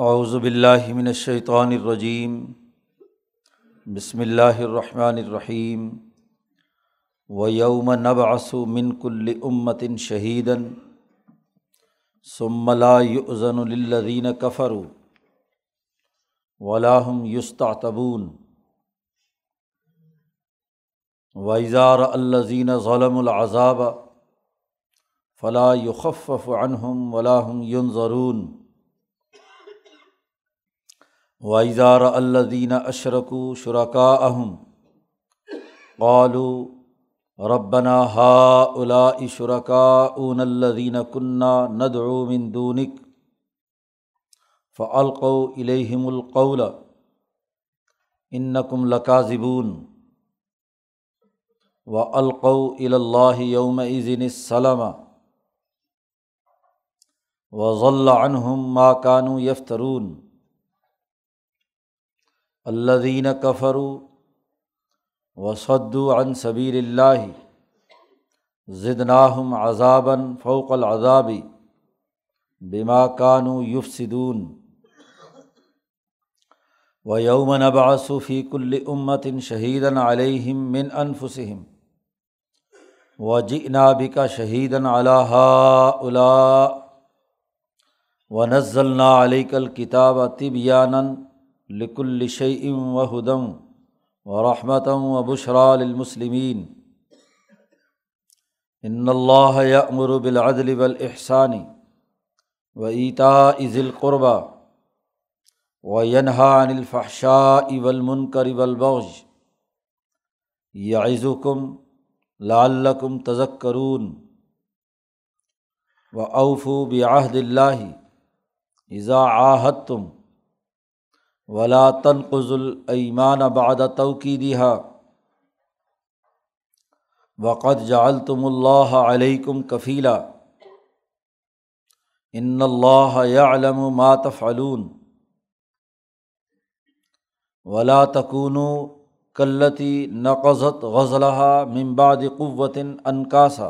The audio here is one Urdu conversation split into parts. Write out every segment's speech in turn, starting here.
اعوذ باللہ من الشیطان الرجیم، بسم اللہ الرحمن الرحیم و یوم نبعث من کل امت شہیدن ثم لا یؤذن للذین کفروا ولا هم یستعتبون۔ وَإِذَا رَأَى الَّذِينَ ظَلَمُوا الْعَذَابَ فَلَا يُخَفَّفُ عَنْهُمْ وَلَا هُمْ يُنظَرُونَ۔ وائزار الدین اشرک شرکا اہم قالو ربنا ہا الا شرکا اون الدین کنّا ندعو من دونک الہم القول انکم لکاذبون و القو اللہ یوم عزن السلم و ضلع عنہم ما کانو یفترون الدین کفرو و صدو عن صبیر اللہ ضدناہم عذابً فوق العذابی بما کانو یفسدون و یوم نبعث کل امت شہیدن علیہم من انفسہم و جنابی کا شہیدن علّہ الا و نزل علی کل کتاب طبیان لک الشعم و ہدم و رحمتم و بشرا المسلمین ان اللہ یامر بالعدل والاحسان و ایتا عز القربہ و ینہا عن الفحشاء والمنکر والبغض یعظکم لعلکم تذکرون و اوفو بعہد اللہ اذا آحت تم ولا تنقض الایمان بعد توقیدہ وقد جعلتم اللہ علیکم کفیلا ان اللہ یعلم ما تفعلون ولا تکونوا کلتی نقضت غزلہ ممباد قوت انکاسا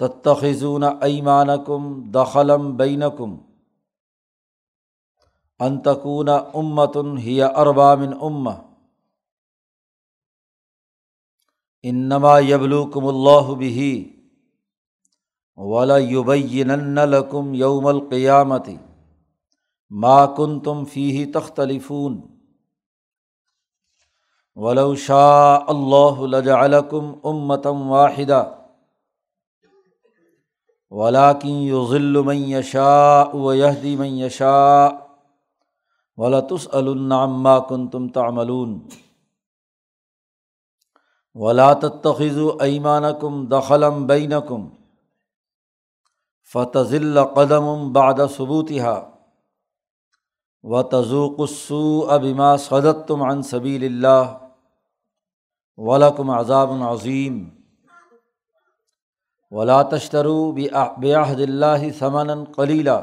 تتخذون ایمانکم دخلم بین کم انتقون امتن ہی اربا من ام انما یبلوکم اللہ بھی ولا یبین لکم یوم القیامتی ما کن تم فی تختلفون. ولو شاء اللہ لجعلکم امتم واحدہ ولاکن یضل من یشاء ویہدی من یشاء ولتسألن عما کنتم تعملون. ولا تتخذوا ایمانکم دخلا بینکم فتزل قدم بعد ثبوتها و تضوق السوء بما صدتم عن سبیل اللہ ولکم عذاب عظیم ولا تشترو بیاحد اللہ ثمن کلیلہ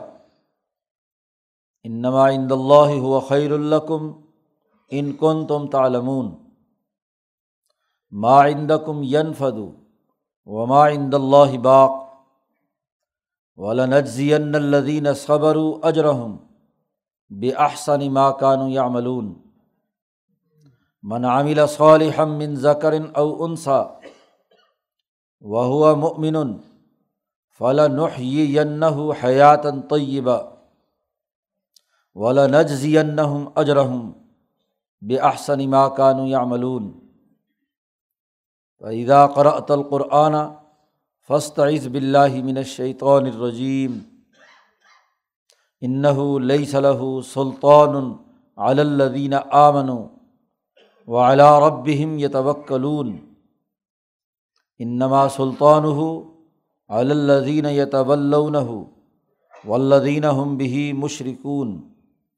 انما عند اللہ هو خیر الکم ان کن تم تعلمون. ما عندکم ینفد وما عند اللہ باق. ولنجزین الذین صبروا اجرہم بے احسن ما کانو یا ملون من عامل صالحم من ذکر او انسا وہ مؤمن فلاح حیاتن طیبہ. ولا نجزی اجرحم بے احسن ما کانو یا ملون اذا قرأت القرآن فاستعذ باللہ من الشیطان الرجیم انّ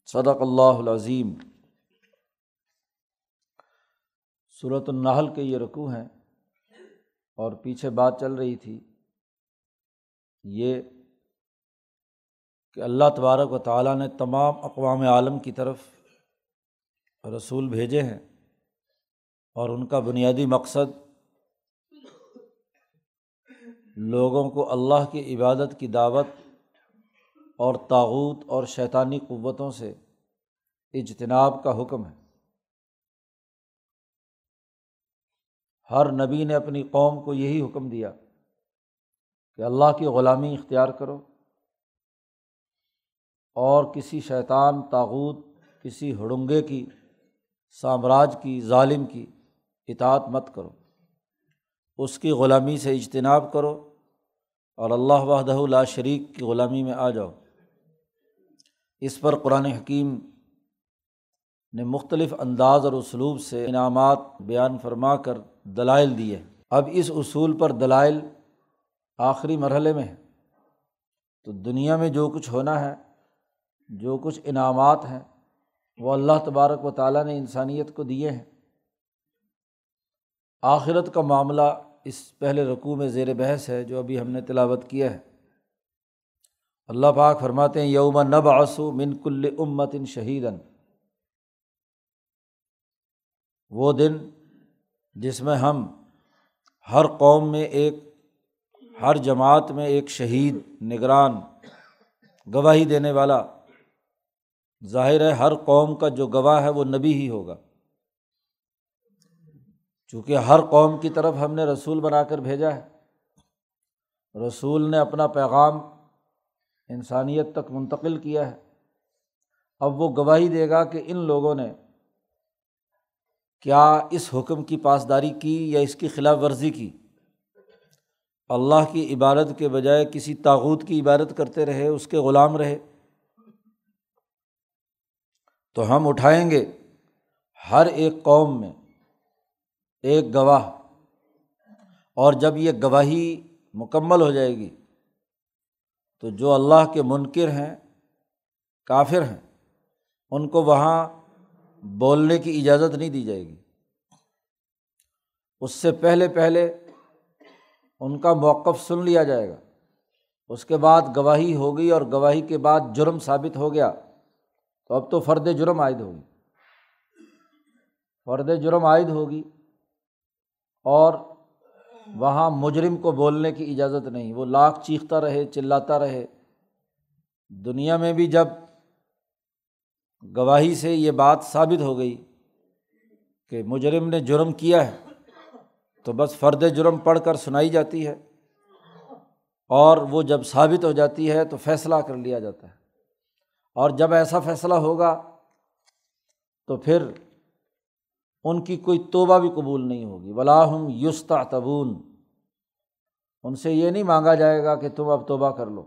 صدق اللہ العظیم۔ صورت النحل کے یہ رقوع ہیں اور پیچھے بات چل رہی تھی یہ کہ اللہ تبارک و تعالیٰ نے تمام اقوام عالم کی طرف رسول بھیجے ہیں اور ان کا بنیادی مقصد لوگوں کو اللہ کی عبادت کی دعوت اور تاوت اور شیطانی قوتوں سے اجتناب کا حکم ہے۔ ہر نبی نے اپنی قوم کو یہی حکم دیا کہ اللہ کی غلامی اختیار کرو اور کسی شیطان تاوت کسی ہڑنگے کی، سامراج کی، ظالم کی اطاعت مت کرو۔ اس کی غلامی سے اجتناب کرو اور اللہ وحدہ لا شریک کی غلامی میں آ جاؤ۔ اس پر قرآن حکیم نے مختلف انداز اور اسلوب سے انعامات بیان فرما کر دلائل دیے۔ اب اس اصول پر دلائل آخری مرحلے میں ہے تو دنیا میں جو کچھ ہونا ہے، جو کچھ انعامات ہیں، وہ اللہ تبارک و تعالیٰ نے انسانیت کو دیے ہیں۔ آخرت کا معاملہ اس پہلے رقوع میں زیر بحث ہے جو ابھی ہم نے تلاوت کیا ہے۔ اللہ پاک فرماتے ہیں، یوم نب آسو من کل امت ان شہیدن وہ دن جس میں ہم ہر قوم میں ایک، ہر جماعت میں ایک شہید، نگران، گواہی دینے والا، ظاہر ہے ہر قوم کا جو گواہ ہے وہ نبی ہی ہوگا۔ چونکہ ہر قوم کی طرف ہم نے رسول بنا کر بھیجا ہے۔ رسول نے اپنا پیغام انسانیت تک منتقل کیا ہے۔ اب وہ گواہی دے گا کہ ان لوگوں نے کیا اس حکم کی پاسداری کی یا اس کی خلاف ورزی کی۔ اللہ کی عبادت کے بجائے کسی تاوت کی عبادت کرتے رہے، اس کے غلام رہے۔ تو ہم اٹھائیں گے، ہر ایک قوم میں ایک گواہ۔ اور جب یہ گواہی مکمل ہو جائے گی تو جو اللہ کے منکر ہیں، کافر ہیں، ان کو وہاں بولنے کی اجازت نہیں دی جائے گی۔ اس سے پہلے پہلے ان کا موقف سن لیا جائے گا۔ اس کے بعد گواہی ہوگی اور گواہی کے بعد جرم ثابت ہو گیا۔ تو اب تو فرد جرم عائد ہوگی۔ فرد جرم عائد ہوگی اور وہاں مجرم کو بولنے کی اجازت نہیں۔ وہ لاکھ چیختا رہے، چلاتا رہے۔ دنیا میں بھی جب گواہی سے یہ بات ثابت ہو گئی کہ مجرم نے جرم کیا ہے، تو بس فرد جرم پڑھ کر سنائی جاتی ہے۔ اور وہ جب ثابت ہو جاتی ہے، تو فیصلہ کر لیا جاتا ہے۔ اور جب ایسا فیصلہ ہوگا، تو پھر ان کی کوئی توبہ بھی قبول نہیں ہوگی۔ ولاحم یستا تبون ان سے یہ نہیں مانگا جائے گا کہ تم اب توبہ کر لو۔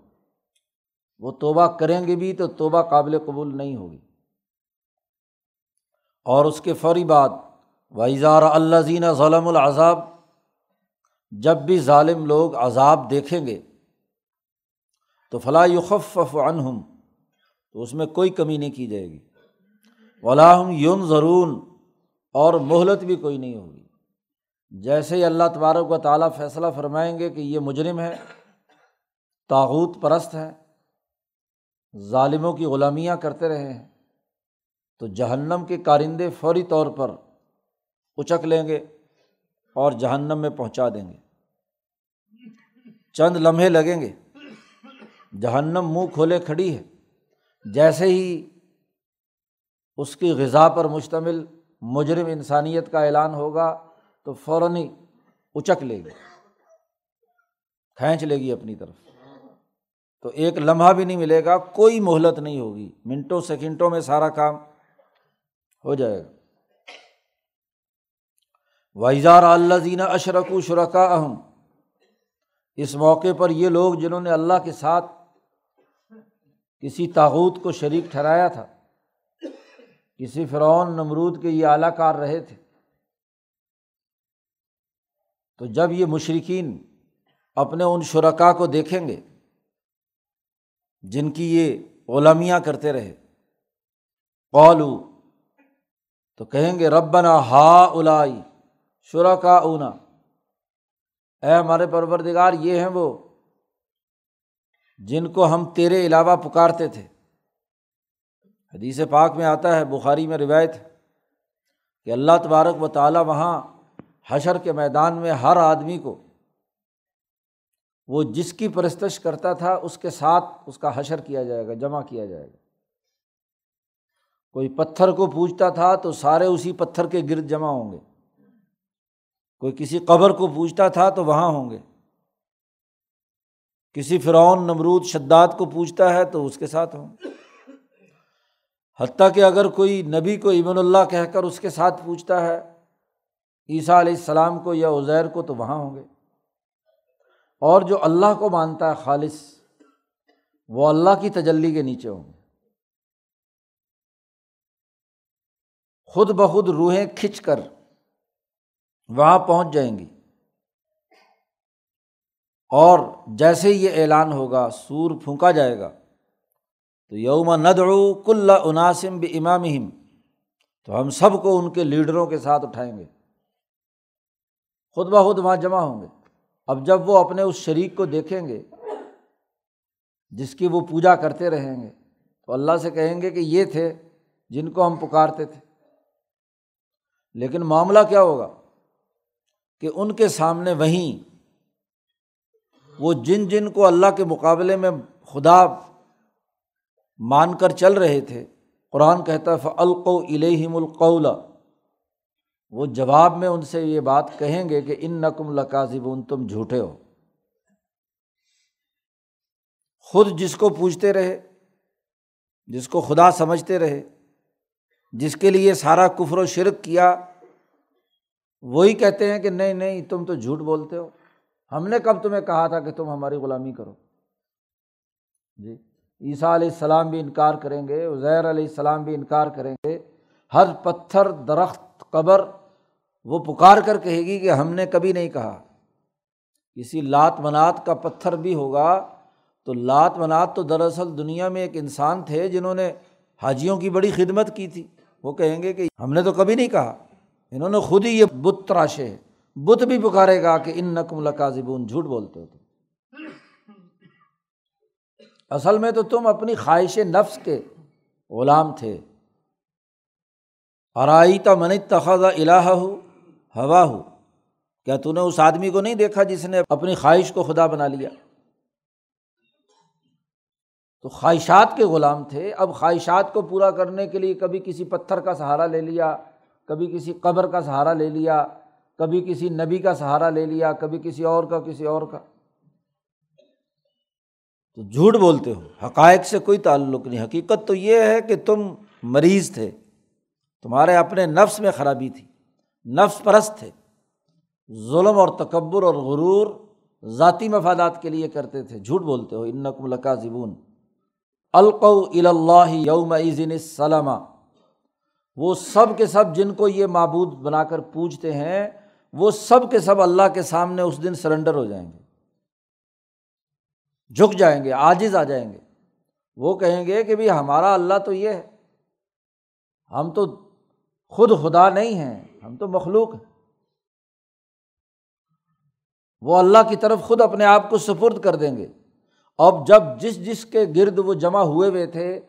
وہ توبہ کریں گے بھی تو توبہ قابل قبول نہیں ہوگی۔ اور اس کے فوری بعد وائزار اللہ زین ظلم العذاب، جب بھی ظالم لوگ عذاب دیکھیں گے، تو فلاح یخف عنہم تو اس میں کوئی کمی نہیں کی جائے گی۔ ولاحم یون ضرون اور مہلت بھی کوئی نہیں ہوگی۔ جیسے ہی اللہ تبارک و تعالیٰ فیصلہ فرمائیں گے کہ یہ مجرم ہے تاوت پرست ہے، ظالموں کی غلامیاں کرتے رہے ہیں، تو جہنم کے کارندے فوری طور پر اچک لیں گے اور جہنم میں پہنچا دیں گے۔ چند لمحے لگیں گے۔ جہنم منہ کھولے کھڑی ہے۔ جیسے ہی اس کی غذا پر مشتمل مجرم انسانیت کا اعلان ہوگا تو فوراً ہی اچک لے گی، کھینچ لے گی اپنی طرف۔ تو ایک لمحہ بھی نہیں ملے گا، کوئی مہلت نہیں ہوگی۔ منٹوں، سیکنڈوں میں سارا کام ہو جائے گا۔ وائزار اللہ زینہ اشرک و شرکا اہم اس موقع پر یہ لوگ جنہوں نے اللہ کے ساتھ کسی تاوت کو شریک ٹھہرایا تھا کسی فرعون نمرود کے یہ اعلیٰ کار رہے تھے۔ تو جب یہ مشرقین اپنے ان شرکا کو دیکھیں گے جن کی یہ غلامیاں کرتے رہے قولو تو کہیں گے، ربنا ہا الائی شرکا اونا اے ہمارے پروردگار، یہ ہیں وہ جن کو ہم تیرے علاوہ پکارتے تھے۔ حدیث پاک میں آتا ہے، بخاری میں روایت کہ اللہ تبارک و تعالیٰ وہاں حشر کے میدان میں ہر آدمی کو وہ جس کی پرستش کرتا تھا، اس کے ساتھ اس کا حشر کیا جائے گا، جمع کیا جائے گا۔ کوئی پتھر کو پوچھتا تھا تو سارے اسی پتھر کے گرد جمع ہوں گے۔ کوئی کسی قبر کو پوچھتا تھا تو وہاں ہوں گے۔ کسی فرعون، نمرود، شداد کو پوچھتا ہے تو اس کے ساتھ ہوں گے۔ حتیٰ کہ اگر کوئی نبی کو امن اللہ کہہ کر اس کے ساتھ پوچھتا ہے، عیسیٰ علیہ السلام کو یا عزیر کو، تو وہاں ہوں گے۔ اور جو اللہ کو مانتا ہے خالص، وہ اللہ کی تجلی کے نیچے ہوں گے۔ خود بخود روحیں کھنچ کر وہاں پہنچ جائیں گی۔ اور جیسے یہ اعلان ہوگا، سور پھونکا جائے گا۔ تو یوم ندعو کل عناسم بھی امام تو ہم سب کو ان کے لیڈروں کے ساتھ اٹھائیں گے۔ خود بخود وہاں جمع ہوں گے۔ اب جب وہ اپنے اس شریک کو دیکھیں گے، جس کی وہ پوجا کرتے رہیں گے، تو اللہ سے کہیں گے کہ یہ تھے جن کو ہم پکارتے تھے۔ لیکن معاملہ کیا ہوگا؟ کہ ان کے سامنے وہیں وہ جن جن کو اللہ کے مقابلے میں خدا مان کر چل رہے تھے۔ قرآن کہتا ہے فلقو الہم القول۔ وہ جواب میں ان سے یہ بات کہیں گے کہ ان نقم لکاذب تم جھوٹے ہو۔ خود جس کو پوچھتے رہے، جس کو خدا سمجھتے رہے، جس کے لیے سارا کفر و شرک کیا، وہی کہتے ہیں کہ نہیں نہیں، تم تو جھوٹ بولتے ہو۔ ہم نے کب تمہیں کہا تھا کہ تم ہماری غلامی کرو؟ جی۔ عیسیٰ علیہ السلام بھی انکار کریں گے، عزیر علیہ السلام بھی انکار کریں گے۔ ہر پتھر، درخت، قبر وہ پکار کر کہے گی کہ ہم نے کبھی نہیں کہا۔ کسی لات منات کا پتھر بھی ہوگا تو لات منات تو دراصل دنیا میں ایک انسان تھے جنہوں نے حاجیوں کی بڑی خدمت کی تھی۔ وہ کہیں گے کہ ہم نے تو کبھی نہیں کہا۔ انہوں نے خود ہی یہ بت تراشے، بت بھی پکارے گا کہ ان نقم القاظبون جھوٹ بولتے ہو اصل میں تو تم اپنی خواہش نفس کے غلام تھے۔ آرائی تا من تخذ الہ ہو ہوا ہو کیا تو نے اس آدمی کو نہیں دیکھا جس نے اپنی خواہش کو خدا بنا لیا؟ تو خواہشات کے غلام تھے۔ اب خواہشات کو پورا کرنے کے لیے کبھی کسی پتھر کا سہارا لے لیا، کبھی کسی قبر کا سہارا لے لیا، کبھی کسی نبی کا سہارا لے لیا، کبھی کسی اور کا، کسی اور کا۔ تو جھوٹ بولتے ہو۔ حقائق سے کوئی تعلق نہیں۔ حقیقت تو یہ ہے کہ تم مریض تھے۔ تمہارے اپنے نفس میں خرابی تھی۔ نفس پرست تھے۔ ظلم اور تکبر اور غرور ذاتی مفادات کے لیے کرتے تھے۔ جھوٹ بولتے ہو۔ ان نقم لکا زبون القو الا یوم عظن سلامہ وہ سب کے سب جن کو یہ معبود بنا کر پوچھتے ہیں، وہ سب کے سب اللہ کے سامنے اس دن سرنڈر ہو جائیں گے۔ جھک جائیں گے آجز آ جائیں گے۔ وہ کہیں گے کہ بھائی ہمارا اللہ تو یہ ہے، ہم تو خود خدا نہیں ہیں، ہم تو مخلوق ہیں۔ وہ اللہ کی طرف خود اپنے آپ کو سپرد کر دیں گے۔ اب جب جس جس کے گرد وہ جمع ہوئے ہوئے تھے،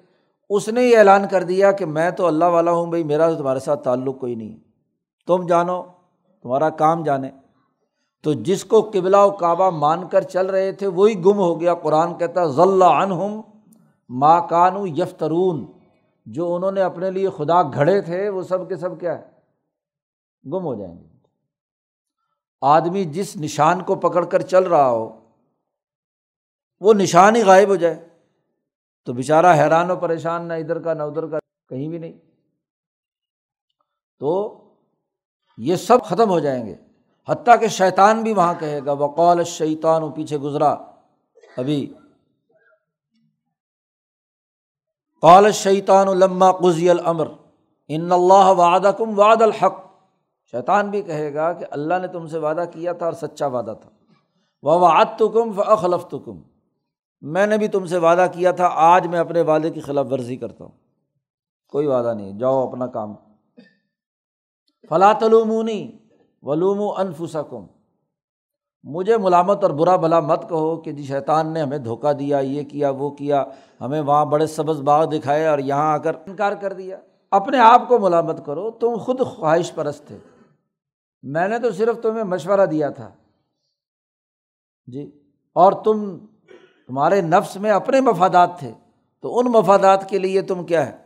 اس نے یہ اعلان کر دیا کہ میں تو اللہ والا ہوں بھائی میرا تمہارے ساتھ تعلق کوئی نہیں تم جانو، تمہارا کام جانے۔ تو جس کو قبلہ و کعبہ مان کر چل رہے تھے، وہی گم ہو گیا۔ قرآن کہتا ذلّہ ہم ماں کانو یفترون۔ جو انہوں نے اپنے لیے خدا گھڑے تھے، وہ سب کے سب کیا ہے؟ گم ہو جائیں گے۔ آدمی جس نشان کو پکڑ کر چل رہا ہو، وہ نشان ہی غائب ہو جائے۔ تو بیچارہ حیران و پریشان، نہ ادھر کا نہ ادھر کا، کہیں بھی نہیں۔ تو یہ سب ختم ہو جائیں گے۔ حتیٰ کہ شیطان بھی وہاں کہے گا وقول شیطان پیچھے گزرا۔ ابھی قال شیطان الما قزی العمر ان اللہ وعدہ کم وعد الحق۔ شیطان بھی کہے گا کہ اللہ نے تم سے وعدہ کیا تھا اور سچا وعدہ تھا۔ وہ وعد تو کم و اخلف تو کم میں نے بھی تم سے وعدہ کیا تھا، آج میں اپنے وعدے کی خلاف ورزی کرتا ہوں۔ کوئی وعدہ نہیں، جاؤ اپنا کام۔ فلاں تلومونی ولوم و انفسکم۔ مجھے ملامت اور برا بھلا مت کہو کہ جی شیطان نے ہمیں دھوکہ دیا، یہ کیا، وہ کیا، ہمیں وہاں بڑے سبز باغ دکھائے اور یہاں آ کر انکار کر دیا۔ اپنے آپ کو ملامت کرو، تم خود خواہش پرست تھے۔ میں نے تو صرف تمہیں مشورہ دیا تھا۔ جی اور تم تمہارے نفس میں اپنے مفادات تھے۔ تو ان مفادات کے لیے تم کیا ہے؟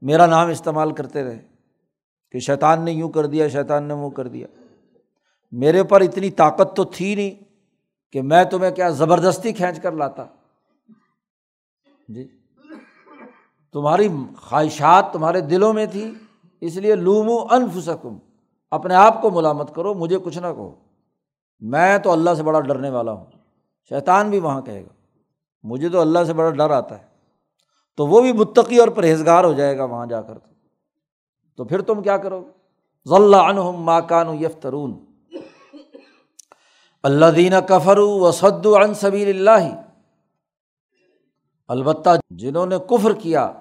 میرا نام استعمال کرتے رہے کہ شیطان نے یوں کر دیا، شیطان نے وہ کر دیا۔ میرے اوپر اتنی طاقت تو تھی نہیں کہ میں تمہیں کیا زبردستی کھینچ کر لاتا۔ جی۔ تمہاری خواہشات تمہارے دلوں میں تھی اس لیے لومو انف سکم اپنے آپ کو ملامت کرو، مجھے کچھ نہ کہو۔ میں تو اللہ سے بڑا ڈرنے والا ہوں۔ شیطان بھی وہاں کہے گا۔ مجھے تو اللہ سے بڑا ڈر آتا ہے۔ تو وہ بھی متقی اور پرہیزگار ہو جائے گا وہاں جا کر تو۔ پھر تم کیا کرو؟ ضلع ماکان یفترون۔ اللہ دین کفر و سد عن سبیل اللہ البتہ جنہوں نے کفر کیا،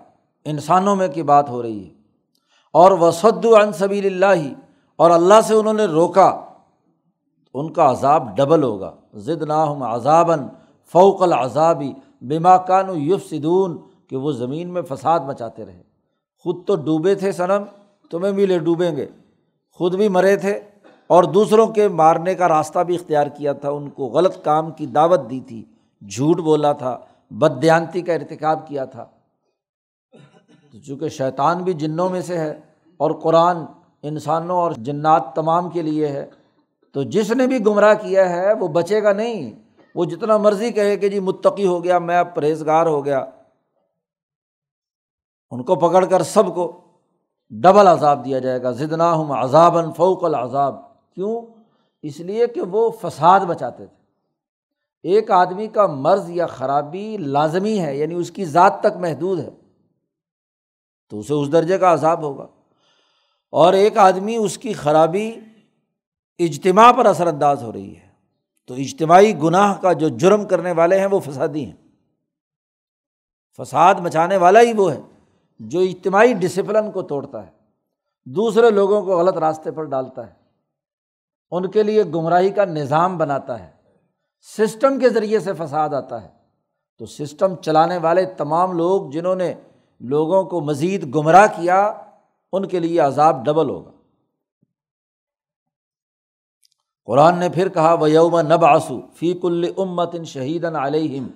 انسانوں میں کی بات ہو رہی ہے۔ اور وسد عن سبیل اللہ اور اللہ سے انہوں نے روکا تو ان کا عذاب ڈبل ہوگا۔ ضد ناہم عذابً فوق العذابی بما کان یوف سدون کہ وہ زمین میں فساد مچاتے رہے۔ خود تو ڈوبے تھے صنم، تمہیں بھی لے ڈوبیں گے۔ خود بھی مرے تھے۔ اور دوسروں کے مارنے کا راستہ بھی اختیار کیا تھا، ان کو غلط کام کی دعوت دی تھی، جھوٹ بولا تھا بدیانتی کا ارتکاب کیا تھا۔ تو چونکہ شیطان بھی جنوں میں سے ہے اور قرآن انسانوں اور جنات تمام کے لیے ہے، تو جس نے بھی گمراہ کیا ہے، وہ بچے گا نہیں۔ وہ جتنا مرضی کہے کہ جی متقی ہو گیا، میں اب پرہیزگار ہو گیا۔ ان کو پکڑ کر سب کو ڈبل عذاب دیا جائے گا۔ زدنا ہم عذابً فوق العذاب۔ کیوں؟ اس لیے کہ وہ فساد بچاتے تھے۔ ایک آدمی کا مرض یا خرابی لازمی ہے یعنی اس کی ذات تک محدود ہے۔ تو اسے اس درجے کا عذاب ہوگا۔ اور ایک آدمی اس کی خرابی اجتماع پر اثر انداز ہو رہی ہے۔ تو اجتماعی گناہ کا جو جرم کرنے والے ہیں، وہ فسادی ہیں۔ فساد مچانے والا ہی وہ ہے جو اجتماعی ڈسپلن کو توڑتا ہے۔ دوسرے لوگوں کو غلط راستے پر ڈالتا ہے۔ ان کے لیے گمراہی کا نظام بناتا ہے، سسٹم کے ذریعے سے فساد آتا ہے۔ تو سسٹم چلانے والے تمام لوگ جنہوں نے لوگوں کو مزید گمراہ کیا، ان کے لیے عذاب ڈبل ہوگا۔ قرآن نے پھر کہا وہ یوم نب آسو فی کل امت ان شہید علیہم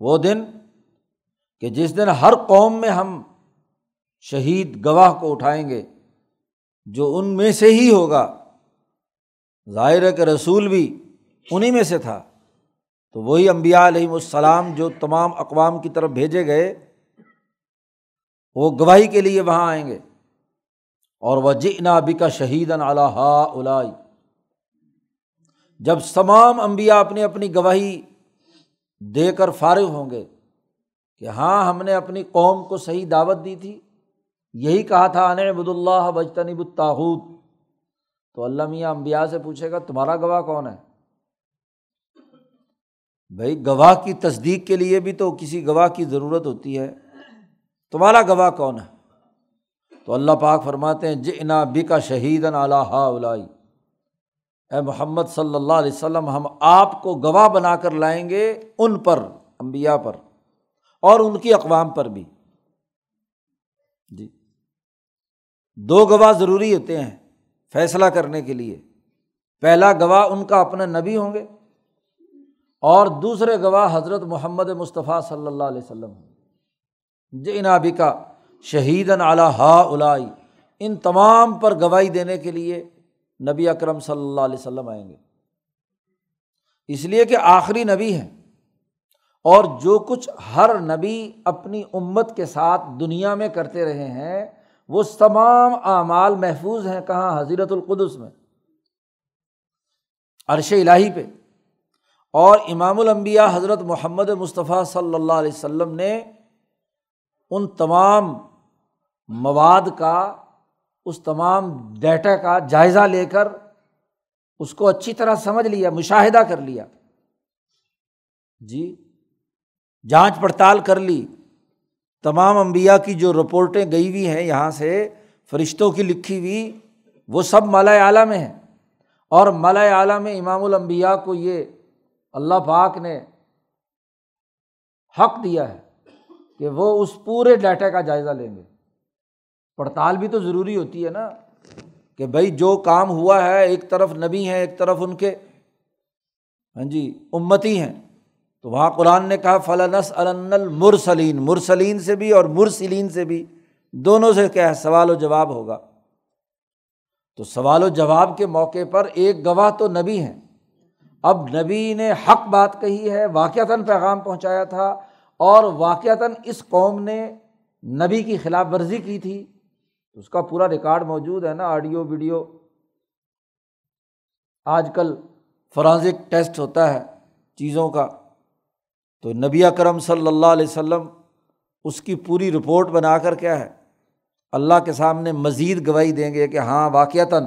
وہ دن کہ جس دن ہر قوم میں ہم شہید گواہ کو اٹھائیں گے، جو ان میں سے ہی ہوگا۔ ظاہر کہ رسول بھی انہیں میں سے تھا۔ تو وہی امبیا علیہم السلام جو تمام اقوام کی طرف بھیجے گئے، وہ گواہی کے لیے وہاں آئیں گے۔ اور وہ جنا بکا شہید الائی جب تمام امبیا اپنی اپنی گواہی دے کر فارغ ہوں گے کہ ہاں ہم نے اپنی قوم کو صحیح دعوت دی تھی، یہی کہا تھا ان بد اللہ بجتنی بتاحود تو اللہ میاں امبیا سے پوچھے گا، تمہارا گواہ کون ہے؟ بھائی گواہ کی تصدیق کے لیے بھی تو کسی گواہ کی ضرورت ہوتی ہے۔ تمہارا گواہ کون ہے؟ تو اللہ پاک فرماتے ہیں جنا بکا شہید الائی اے محمد صلی اللہ علیہ وسلم، ہم آپ کو گواہ بنا کر لائیں گے ان پر امبیا پر اور ان کی اقوام پر بھی۔ جی۔ دو گواہ ضروری ہوتے ہیں۔ فیصلہ کرنے کے لیے۔ پہلا گواہ ان کا اپنے نبی ہوں گے اور دوسرے گواہ حضرت محمد مصطفیٰ صلی اللہ علیہ وسلم جن جی آبی کا شہید اعلیٰ ہا الائی ان تمام پر گواہی دینے کے لیے نبی اکرم صلی اللہ علیہ وسلم آئیں گے۔ اس لیے کہ آخری نبی ہیں اور جو کچھ ہر نبی اپنی امت کے ساتھ دنیا میں کرتے رہے ہیں وہ تمام اعمال محفوظ ہیں کہاں؟ حضیرت القدس میں، عرش الٰہی پہ۔ اور امام الانبیاء حضرت محمد مصطفیٰ صلی اللہ علیہ وسلم نے ان تمام مواد کا، اس تمام ڈیٹا کا جائزہ لے کر اس کو اچھی طرح سمجھ لیا، مشاہدہ کر لیا۔ جی جانچ پڑتال کر لی۔ تمام امبیا کی جو رپورٹیں گئی ہوئی ہیں یہاں سے، فرشتوں کی لکھی ہوئی، وہ سب مالا اعلیٰ میں ہیں۔ اور مالا اعلیٰ میں امام الانبیاء کو یہ اللہ پاک نے حق دیا ہے کہ وہ اس پورے ڈیٹا کا جائزہ لیں گے۔ پڑتال بھی تو ضروری ہوتی ہے نا کہ بھائی جو کام ہوا ہے، ایک طرف نبی ہیں، ایک طرف ان کے۔ ہاں جی امتی ہیں۔ تو وہاں قرآن نے کہا فلنس المرسلین مرسلین سے بھی اور مرسلین سے بھی دونوں سے کیا ہے؟ سوال و جواب ہوگا۔ تو سوال و جواب کے موقع پر ایک گواہ تو نبی ہیں۔ اب نبی نے حق بات کہی ہے، واقعتاً پیغام پہنچایا تھا اور واقعتاً اس قوم نے نبی کی خلاف ورزی کی تھی۔ اس کا پورا ریکارڈ موجود ہے نا، آڈیو، ویڈیو۔ آج کل فرانزک ٹیسٹ ہوتا ہے چیزوں کا۔ تو نبی اکرم صلی اللہ علیہ وسلم اس کی پوری رپورٹ بنا کر کیا ہے؟ اللہ کے سامنے مزید گواہی دیں گے کہ ہاں واقعتاً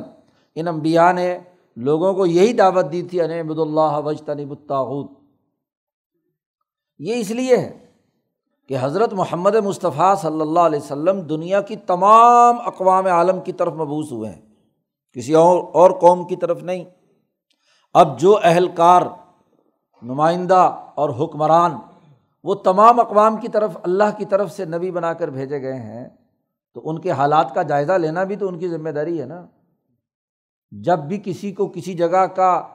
ان امبیا نے لوگوں کو یہی دعوت دی تھی انبد اللہ وج تنب الطاحود یہ اس لیے ہے کہ حضرت محمد مصطفیٰ صلی اللہ علیہ وسلم دنیا کی تمام اقوام عالم کی طرف مبوس ہوئے ہیں، کسی اور اور قوم کی طرف نہیں۔ اب جو اہلکار نمائندہ اور حکمران، وہ تمام اقوام کی طرف، اللہ کی طرف سے نبی بنا کر بھیجے گئے ہیں، تو ان کے حالات کا جائزہ لینا بھی تو ان کی ذمہ داری ہے نا۔ جب بھی کسی کو کسی جگہ کا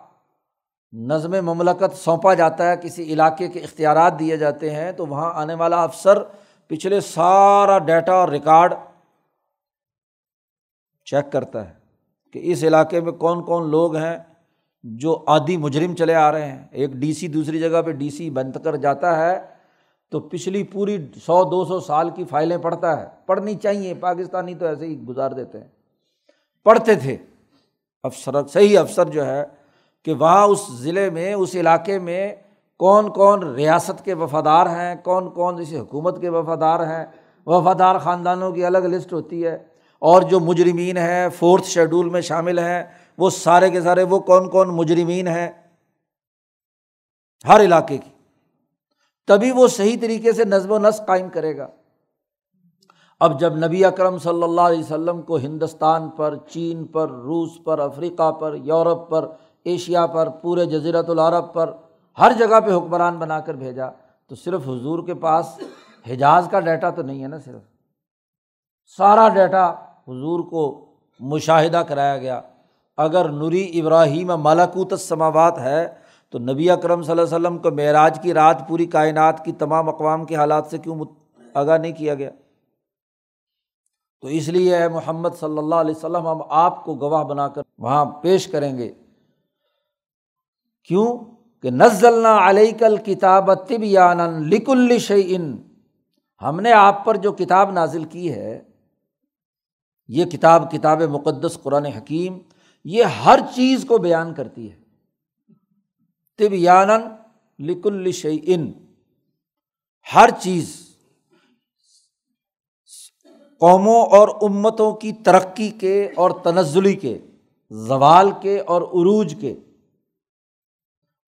نظم مملکت سونپا جاتا ہے، کسی علاقے کے اختیارات دیے جاتے ہیں، تو وہاں آنے والا افسر پچھلے سارا ڈیٹا اور ریکارڈ چیک کرتا ہے کہ اس علاقے میں کون کون لوگ ہیں جو آدھی مجرم چلے آ رہے ہیں، ایک ڈی سی دوسری جگہ پہ ڈی سی بن کر جاتا ہے، تو پچھلی پوری سو دو سو سال کی فائلیں پڑھتا ہے۔ پڑھنی چاہیے، پاکستانی تو ایسے ہی گزار دیتے ہیں۔ پڑھتے تھے۔ افسر، صحیح افسر جو ہے کہ وہاں اس ضلع میں، اس علاقے میں کون کون ریاست کے وفادار ہیں، کون کون اسی حکومت کے وفادار ہیں۔ وفادار خاندانوں کی الگ لسٹ ہوتی ہے۔ اور جو مجرمین ہیں، فورتھ شیڈول میں شامل ہیں۔ وہ سارے کے سارے وہ کون کون مجرمین ہیں ہر علاقے کی۔ تبھی وہ صحیح طریقے سے نظم و نسق قائم کرے گا۔ اب جب نبی اکرم صلی اللہ علیہ وسلم کو ہندوستان پر، چین پر، روس پر، افریقہ پر، یورپ پر، ایشیا پر، پورے جزیرت العرب پر ہر جگہ پہ حکمران بنا کر بھیجا، تو صرف حضور کے پاس حجاز کا ڈیٹا تو نہیں ہے نا صرف۔ سارا ڈیٹا حضور کو مشاہدہ کرایا گیا۔ اگر نوری ابراہیم ملاکوت سماوات ہے، تو نبی اکرم صلی اللہ علیہ وسلم کو معراج کی رات پوری کائنات کی تمام اقوام کے حالات سے کیوں آگاہ نہیں کیا گیا؟ تو اس لیے ہے محمد صلی اللہ علیہ وسلم، ہم آپ کو گواہ بنا کر وہاں پیش کریں گے۔ کیوں؟ کہ نزلنا علیہ کل کتاب طب یا لک الشعین ہم نے آپ پر جو کتاب نازل کی ہے، یہ کتاب کتاب مقدس قرآن حکیم یہ ہر چیز کو بیان کرتی ہے۔ طب یا لک الشعین ہر چیز قوموں اور امتوں کی ترقی کے اور تنزلی کے، زوال کے اور عروج کے،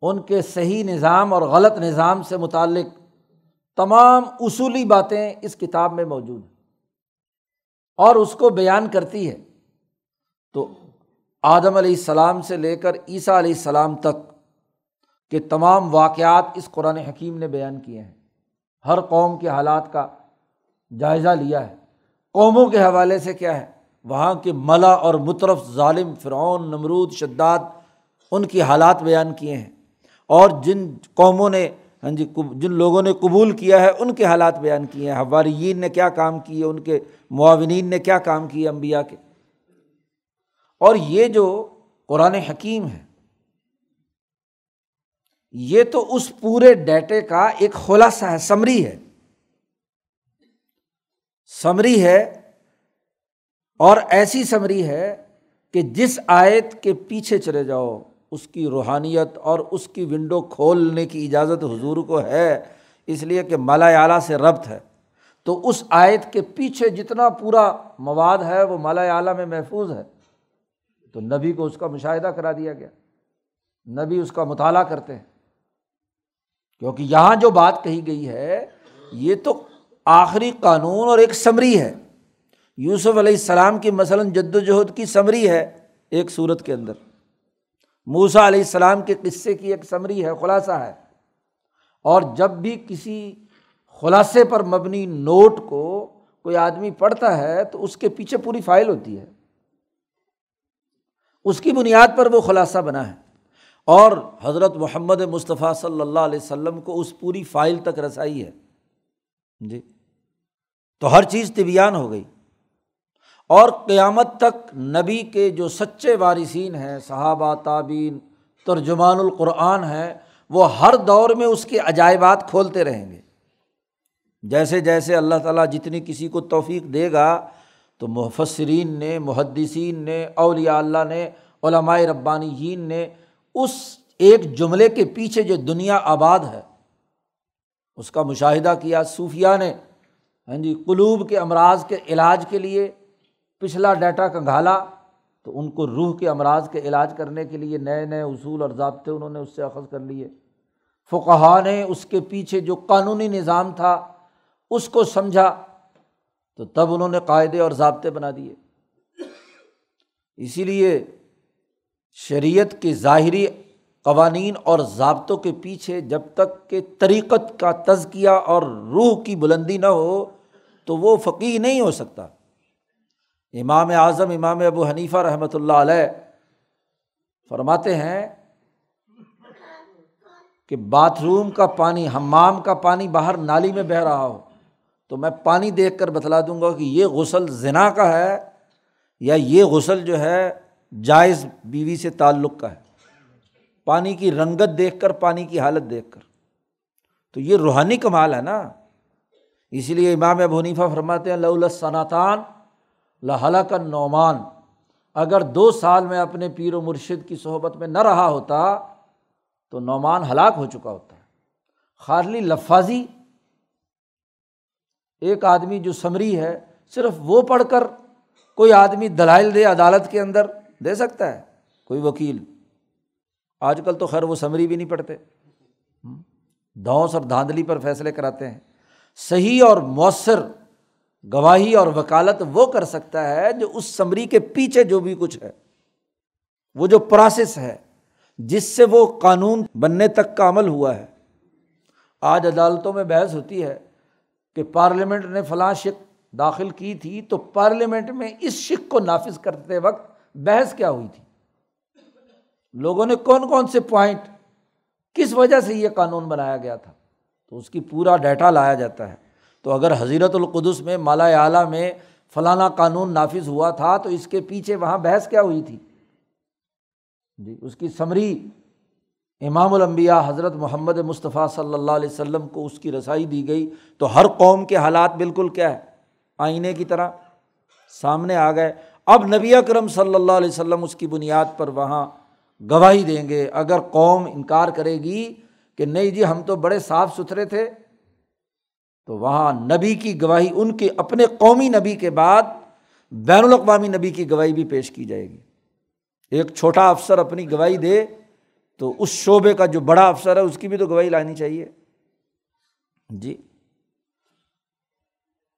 ان کے صحیح نظام اور غلط نظام سے متعلق تمام اصولی باتیں اس کتاب میں موجود ہیں۔ اور اس کو بیان کرتی ہے۔ تو آدم علیہ السلام سے لے کر عیسیٰ علیہ السلام تک کے تمام واقعات اس قرآن حکیم نے بیان کیے ہیں۔ ہر قوم کے حالات کا جائزہ لیا ہے۔ قوموں کے حوالے سے کیا ہے؟ وہاں کے ملا اور مترف ظالم فرعون، نمرود، شداد، ان کی حالات بیان کیے ہیں۔ اور جن قوموں نے ہاں جی جن لوگوں نے قبول کیا ہے، ان کے حالات بیان کیے ہیں۔ حواریین نے کیا کام کیے؟ ان کے معاونین نے کیا کام کیے؟ امبیا کے۔ اور یہ جو قرآن حکیم ہے، یہ تو اس پورے ڈیٹے کا ایک خلاصہ ہے، سمری ہے۔ سمری ہے اور ایسی سمری ہے کہ جس آیت کے پیچھے چلے جاؤ، اس کی روحانیت اور اس کی ونڈو کھولنے کی اجازت حضور کو ہے، اس لیے کہ مالا اعلیٰ سے ربط ہے۔ تو اس آیت کے پیچھے جتنا پورا مواد ہے، وہ مالا اعلیٰ میں محفوظ ہے۔ تو نبی کو اس کا مشاہدہ کرا دیا گیا۔ نبی اس کا مطالعہ کرتے ہیں۔ کیونکہ یہاں جو بات کہی گئی ہے، یہ تو آخری قانون اور ایک سمری ہے۔ یوسف علیہ السلام کی مثلاً جد وجہد کی سمری ہے ایک صورت کے اندر۔ موسا علیہ السلام کے قصے کی ایک سمری ہے، خلاصہ ہے۔ اور جب بھی کسی خلاصے پر مبنی نوٹ کو کوئی آدمی پڑھتا ہے، تو اس کے پیچھے پوری فائل ہوتی ہے۔ اس کی بنیاد پر وہ خلاصہ بنا ہے۔ اور حضرت محمد مصطفیٰ صلی اللہ علیہ وسلم کو اس پوری فائل تک رسائی ہے۔ جی۔ تو ہر چیز طبیان ہو گئی۔ اور قیامت تک نبی کے جو سچے وارثین ہیں، صحابہ تعبین ترجمان القرآن ہیں، وہ ہر دور میں اس کے عجائبات کھولتے رہیں گے۔ جیسے جیسے اللہ تعالیٰ جتنی کسی کو توفیق دے گا تو مفسرین نے، محدثین نے، اولیاء اللہ نے علمائے ربانی نے اس ایک جملے کے پیچھے جو دنیا آباد ہے، اس کا مشاہدہ کیا۔ صوفیہ نے ہاں جی قلوب کے امراض کے علاج کے لیے پچھلا ڈیٹا کنگھالا تو ان کو روح کے امراض کے علاج کرنے کے لیے نئے نئے اصول اور ضابطے انہوں نے اس سے اخذ کر لیے۔ فقہ نے اس کے پیچھے جو قانونی نظام تھا، اس کو سمجھا۔ تو تب انہوں نے قاعدے اور ضابطے بنا دیے۔ اسی لیے شریعت کے ظاہری قوانین اور ضابطوں کے پیچھے جب تک کہ طریقت کا تزکیہ اور روح کی بلندی نہ ہو تو وہ فقی نہیں ہو سکتا۔ امام اعظم، امام ابو حنیفہ رحمۃ اللہ علیہ فرماتے ہیں کہ باتھ روم کا پانی ہمام کا پانی باہر نالی میں بہہ رہا ہو۔ تو میں پانی دیکھ کر بتلا دوں گا کہ یہ غسل زنا کا ہے یا یہ غسل جو ہے جائز بیوی سے تعلق کا ہے۔ پانی کی رنگت دیکھ کر، پانی کی حالت دیکھ کر۔ تو یہ روحانی کمال ہے نا۔ اسی لیے امام ابو حنیفہ فرماتے ہیں لناتان لہلا کا نعمان اگر دو سال میں اپنے پیر و مرشد کی صحبت میں نہ رہا ہوتا تو نعمان ہلاک ہو چکا ہوتا۔ ہے خارلی لفاظی ایک آدمی جو سمری ہے، صرف وہ پڑھ کر کوئی آدمی دلائل دے عدالت کے اندر دے سکتا ہے، کوئی وکیل۔ آج کل تو خیر وہ سمری بھی نہیں پڑھتے۔ دھونس اور دھاندلی پر فیصلے کراتے ہیں۔ صحیح اور مؤثر گواہی اور وکالت وہ کر سکتا ہے جو اس سمری کے پیچھے جو بھی کچھ ہے۔ وہ جو پروسیس ہے، جس سے وہ قانون بننے تک کا عمل ہوا ہے۔ آج عدالتوں میں بحث ہوتی ہے کہ پارلیمنٹ نے فلاں شک داخل کی تھی تو پارلیمنٹ میں اس شک کو نافذ کرتے وقت بحث کیا ہوئی تھی؟ لوگوں نے کون کون سے پوائنٹ کس وجہ سے یہ قانون بنایا گیا تھا؟ تو اس کی پورا ڈیٹا لایا جاتا ہے۔ تو اگر حضیرت القدس میں مالا اعلیٰ میں فلانا قانون نافذ ہوا تھا تو اس کے پیچھے وہاں بحث کیا ہوئی تھی؟ جی اس کی سمری امام الانبیاء حضرت محمد مصطفیٰ صلی اللہ علیہ وسلم کو اس کی رسائی دی گئی تو ہر قوم کے حالات بالکل کیا ہے؟ آئینے کی طرح سامنے آ گئے۔ اب نبی اکرم صلی اللہ علیہ وسلم اس کی بنیاد پر وہاں گواہی دیں گے۔ اگر قوم انکار کرے گی کہ نہیں جی ہم تو بڑے صاف ستھرے تھے، تو وہاں نبی کی گواہی، ان کے اپنے قومی نبی کے بعد بین الاقوامی نبی کی گواہی بھی پیش کی جائے گی۔ ایک چھوٹا افسر اپنی گواہی دے تو اس شعبے کا جو بڑا افسر ہے، اس کی بھی تو گواہی لانی چاہیے۔ جی۔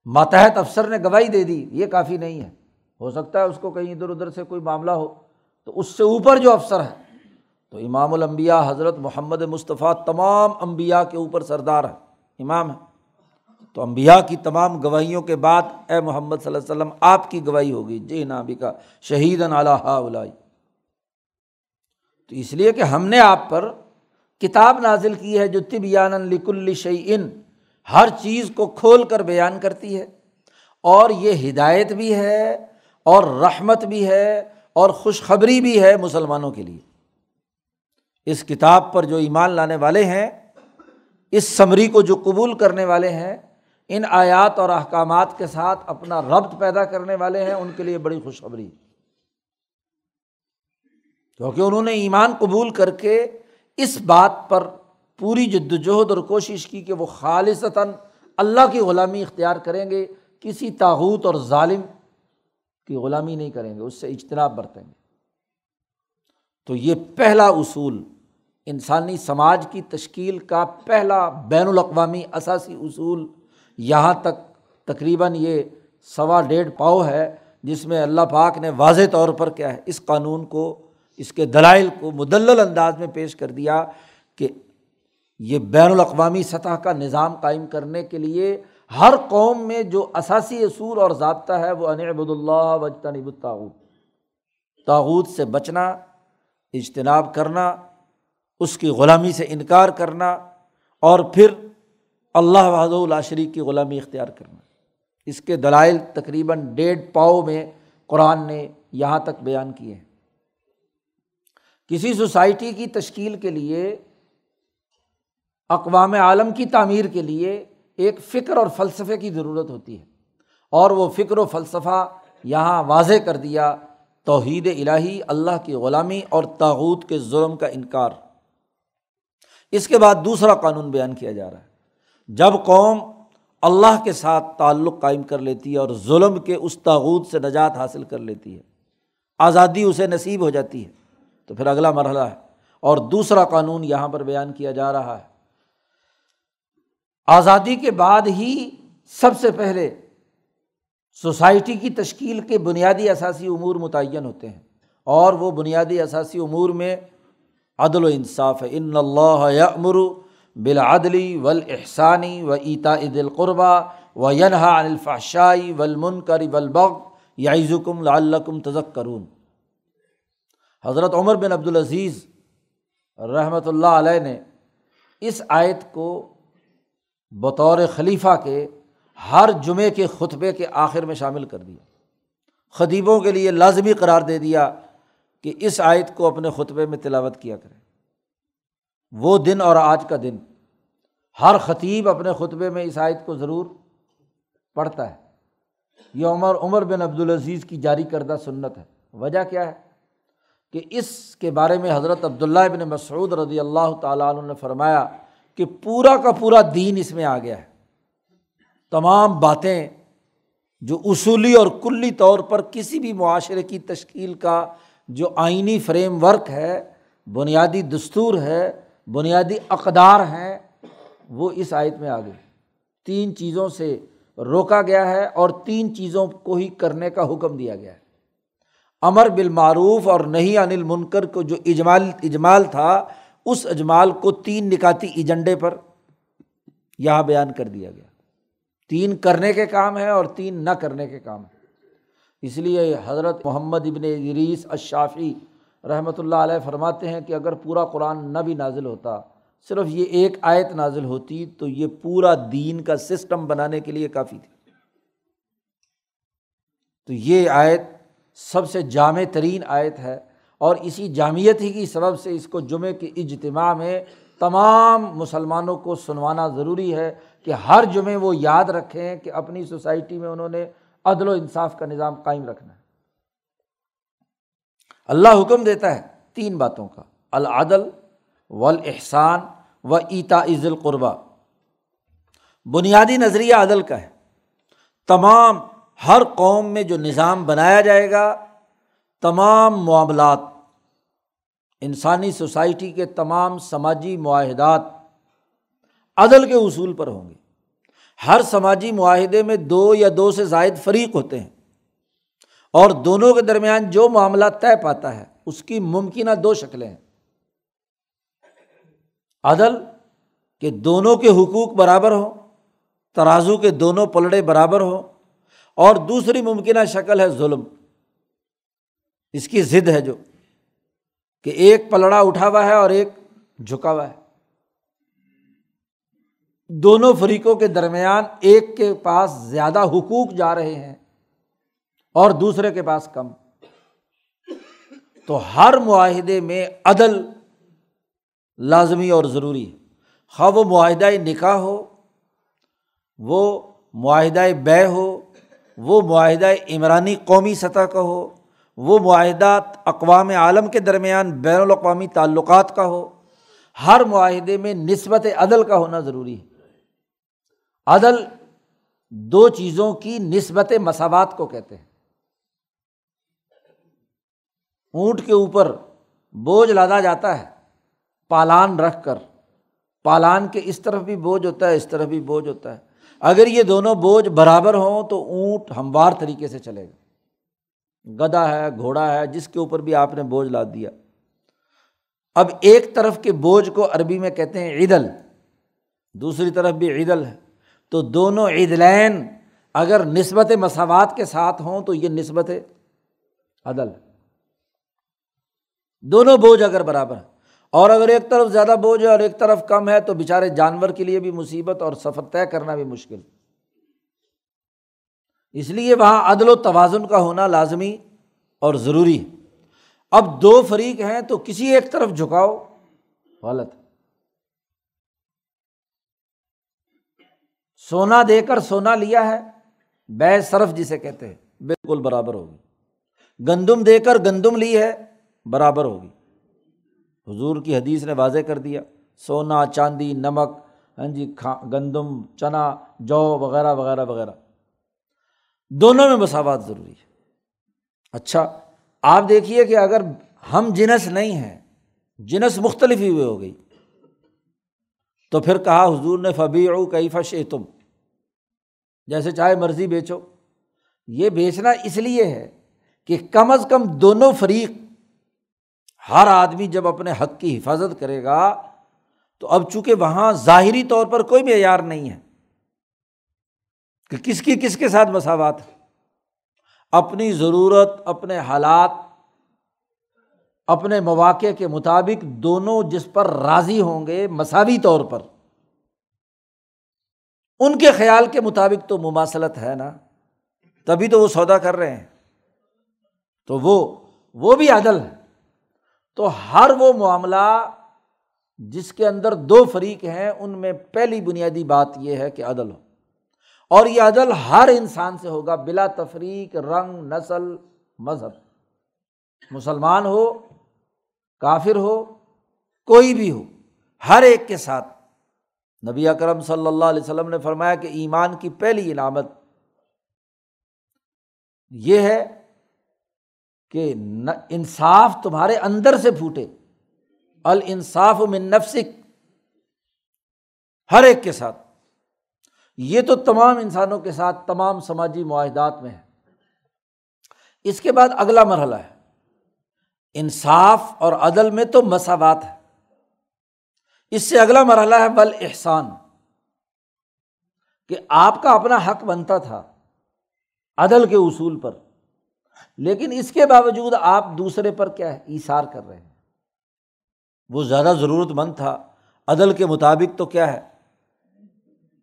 ماتحت افسر نے گواہی دے دی، یہ کافی نہیں ہے۔ ہو سکتا ہے اس کو کہیں ادھر ادھر سے کوئی معاملہ ہو۔ تو اس سے اوپر جو افسر ہے، تو امام الانبیاء حضرت محمد مصطفیٰ تمام انبیاء کے اوپر سردار ہے، امام ہے۔ تو امبیا کی تمام گواہیوں کے بعد اے محمد صلی اللہ علیہ وسلم، آپ کی گواہی ہوگی۔ جی ہاں، نابی کا شہید اولائی تو اس لیے کہ ہم نے آپ پر کتاب نازل کی ہے جو طبیان لکل شعین ہر چیز کو کھول کر بیان کرتی ہے اور یہ ہدایت بھی ہے اور رحمت بھی ہے اور خوشخبری بھی ہے مسلمانوں کے لیے۔ اس کتاب پر جو ایمان لانے والے ہیں، اس سمری کو جو قبول کرنے والے ہیں، ان آیات اور احکامات کے ساتھ اپنا ربط پیدا کرنے والے ہیں، ان کے لیے بڑی خوشخبری۔ کیونکہ انہوں نے ایمان قبول کر کے اس بات پر پوری جد وجہد اور کوشش کی کہ وہ خالصتاً اللہ کی غلامی اختیار کریں گے، کسی تاحوت اور ظالم کی غلامی نہیں کریں گے، اس سے اجتناب برتیں گے۔ تو یہ پہلا اصول انسانی سماج کی تشکیل کا پہلا بین الاقوامی اثاثی اصول یہاں تک تقریباً یہ سوا ڈیڑھ پاؤ ہے، جس میں اللہ پاک نے واضح طور پر کیا ہے، اس قانون کو اس کے دلائل کو مدلل انداز میں پیش کر دیا کہ یہ بین الاقوامی سطح کا نظام قائم کرنے کے لیے ہر قوم میں جو اثاثی اصول اور ضابطہ ہے وہ انعبد اللہ وجتنب الطاعود تاغوت سے بچنا، اجتناب کرنا، اس کی غلامی سے انکار کرنا اور پھر اللہ وحد اللہ شریک کی غلامی اختیار کرنا۔ اس کے دلائل تقریباً ڈیڑھ پاؤ میں قرآن نے یہاں تک بیان کیے ہیں۔ کسی سوسائٹی کی تشکیل کے لیے، اقوام عالم کی تعمیر کے لیے ایک فکر اور فلسفے کی ضرورت ہوتی ہے۔ اور وہ فکر و فلسفہ یہاں واضح کر دیا، توحید الہی، اللہ کی غلامی اور تاغوت کے ظلم کا انکار۔ اس کے بعد دوسرا قانون بیان کیا جا رہا ہے۔ جب قوم اللہ کے ساتھ تعلق قائم کر لیتی ہے اور ظلم کے اس تاغوت سے نجات حاصل کر لیتی ہے، آزادی اسے نصیب ہو جاتی ہے۔ تو پھر اگلا مرحلہ ہے۔ اور دوسرا قانون یہاں پر بیان کیا جا رہا ہے۔ آزادی کے بعد ہی سب سے پہلے سوسائٹی کی تشکیل کے بنیادی اثاثی امور متعین ہوتے ہیں۔ اور وہ بنیادی اثاثی امور میں عدل و انصاف ہے۔ ان اللہ یمر بالعدلی احسانی و ایتا عد القربہ و ینہا الفاشائی ولمن کر ولبغ یازکم لعلکم تزک کرون حضرت عمر بن عبدالعزیز رحمۃ اللہ علیہ نے اس آیت کو بطور خلیفہ کے ہر جمعے کے خطبے کے آخر میں شامل کر دیا۔ خطیبوں کے لیے لازمی قرار دے دیا کہ اس آیت کو اپنے خطبے میں تلاوت کیا کرے وہ دن اور آج کا دن۔ ہر خطیب اپنے خطبے میں اس آیت کو ضرور پڑھتا ہے۔ یہ عمر عمر بن عبدالعزیز کی جاری کردہ سنت ہے۔ وجہ کیا ہے؟ کہ اس کے بارے میں حضرت عبداللہ ابن مسعود رضی اللہ تعالیٰ عنہ نے فرمایا کہ پورا کا پورا دین اس میں آ گیا ہے۔ تمام باتیں جو اصولی اور کلی طور پر کسی بھی معاشرے کی تشکیل کا جو آئینی فریم ورک ہے، بنیادی دستور ہے، بنیادی اقدار ہیں، وہ اس آیت میں آ گئی تین چیزوں سے روکا گیا ہے اور تین چیزوں کو ہی کرنے کا حکم دیا گیا ہے۔ امر بالمعروف اور نہیں انل منکر کو جو اجمال اجمال تھا، اس اجمال کو تین نکاتی ایجنڈے پر یہاں بیان کر دیا گیا۔ تین کرنے کے کام ہیں اور تین نہ کرنے کے کام ہیں۔ اس لیے حضرت محمد ابن ادریس اشافی رحمۃ اللہ علیہ فرماتے ہیں کہ اگر پورا قرآن نہ بھی نازل ہوتا، صرف یہ ایک آیت نازل ہوتی، تو یہ پورا دین کا سسٹم بنانے کے لیے کافی تھی۔ تو یہ آیت سب سے جامع ترین آیت ہے اور اسی جامعت ہی کی سبب سے اس کو جمعے کے اجتماع میں تمام مسلمانوں کو سنوانا ضروری ہے کہ ہر جمعے وہ یاد رکھیں کہ اپنی سوسائٹی میں انہوں نے عدل و انصاف کا نظام قائم رکھنا ہے۔ اللہ حکم دیتا ہے تین باتوں کا، العدل و احسان و ایتا عز القربہ بنیادی نظریہ عدل کا ہے۔ تمام ہر قوم میں جو نظام بنایا جائے گا، تمام معاملات، انسانی سوسائٹی کے تمام سماجی معاہدات عدل کے اصول پر ہوں گے۔ ہر سماجی معاہدے میں دو یا دو سے زائد فریق ہوتے ہیں اور دونوں کے درمیان جو معاملہ طے پاتا ہے، اس کی ممکنہ دو شکلیں ہیں۔ عدل کہ دونوں کے حقوق برابر ہوں، ترازو کے دونوں پلڑے برابر ہوں اور دوسری ممکنہ شکل ہے ظلم۔ اس کی ضد ہے جو کہ ایک پلڑا اٹھا ہوا ہے اور ایک جھکا ہوا ہے۔ دونوں فریقوں کے درمیان ایک کے پاس زیادہ حقوق جا رہے ہیں اور دوسرے کے پاس کم۔ تو ہر معاہدے میں عدل لازمی اور ضروری ہے۔ خواہ وہ معاہدۂ نکاح ہو، وہ معاہدۂ بے ہو وہ معاہدہ عمرانی قومی سطح کا ہو، وہ معاہدات اقوام عالم کے درمیان بین الاقوامی تعلقات کا ہو، ہر معاہدے میں نسبت عدل کا ہونا ضروری ہے۔ عدل دو چیزوں کی نسبت مساوات کو کہتے ہیں۔ اونٹ کے اوپر بوجھ لادا جاتا ہے، پالان رکھ کر، پالان کے اس طرف بھی بوجھ ہوتا ہے، اس طرف بھی بوجھ ہوتا ہے۔ اگر یہ دونوں بوجھ برابر ہوں تو اونٹ ہموار طریقے سے چلے گا۔ گدا ہے، گھوڑا ہے، جس کے اوپر بھی آپ نے بوجھ لاد دیا۔ اب ایک طرف کے بوجھ کو عربی میں کہتے ہیں عیدل، دوسری طرف بھی عیدل ہے۔ تو دونوں عیدلین اگر نسبت مساوات کے ساتھ ہوں تو یہ نسبت عدل۔ دونوں بوجھ اگر برابر ہے اور اگر ایک طرف زیادہ بوجھ ہے اور ایک طرف کم ہے تو بیچارے جانور کے لیے بھی مصیبت اور سفر طے کرنا بھی مشکل۔ اس لیے وہاں عدل و توازن کا ہونا لازمی اور ضروری ہے۔ اب دو فریق ہیں تو کسی ایک طرف جھکاؤ غلط۔ سونا دے کر سونا لیا ہے بے صرف جسے کہتے ہیں، بالکل برابر ہوگی۔ گندم دے کر گندم لی ہے، برابر ہوگی۔ حضور کی حدیث نے واضح کر دیا۔ سونا، چاندی، نمک ہاں جی کھا، گندم، چنا، جو، وغیرہ وغیرہ وغیرہ۔ دونوں میں مساوات ضروری ہے۔ اچھا آپ دیکھیے کہ اگر ہم جنس نہیں ہیں، جنس مختلف ہی ہوئے ہو گئی، تو پھر کہا حضور نے فبی او کئی فش تم جیسے چاہے مرضی بیچو۔ یہ بیچنا اس لیے ہے کہ کم از کم دونوں فریق ہر آدمی جب اپنے حق کی حفاظت کرے گا، تو اب چونکہ وہاں ظاہری طور پر کوئی معیار نہیں ہے، کہ کس کی کس کے ساتھ مساوات ہے؟ اپنی ضرورت، اپنے حالات، اپنے مواقع کے مطابق دونوں جس پر راضی ہوں گے مساوی طور پر، ان کے خیال کے مطابق تو مماثلت ہے نا، تبھی تو وہ سودا کر رہے ہیں۔ تو وہ وہ بھی عدل ہے۔ تو ہر وہ معاملہ جس کے اندر دو فریق ہیں، ان میں پہلی بنیادی بات یہ ہے کہ عدل ہو۔ اور یہ عدل ہر انسان سے ہوگا بلا تفریق، رنگ، نسل، مذہب۔ مسلمان ہو، کافر ہو، کوئی بھی ہو، ہر ایک کے ساتھ۔ نبی اکرم صلی اللہ علیہ وسلم نے فرمایا کہ ایمان کی پہلی علامت یہ ہے کہ انصاف تمہارے اندر سے پھوٹے۔ الانصاف من نفسک، ہر ایک کے ساتھ۔ یہ تو تمام انسانوں کے ساتھ تمام سماجی معاہدات میں ہے۔ اس کے بعد اگلا مرحلہ ہے۔ انصاف اور عدل میں تو مساوات ہے۔ اس سے اگلا مرحلہ ہے بل احسان کہ آپ کا اپنا حق بنتا تھا عدل کے اصول پر۔ لیکن اس کے باوجود آپ دوسرے پر کیا ہے؟ ایسار کر رہے ہیں۔ وہ زیادہ ضرورت مند تھا۔ عدل کے مطابق تو کیا ہے؟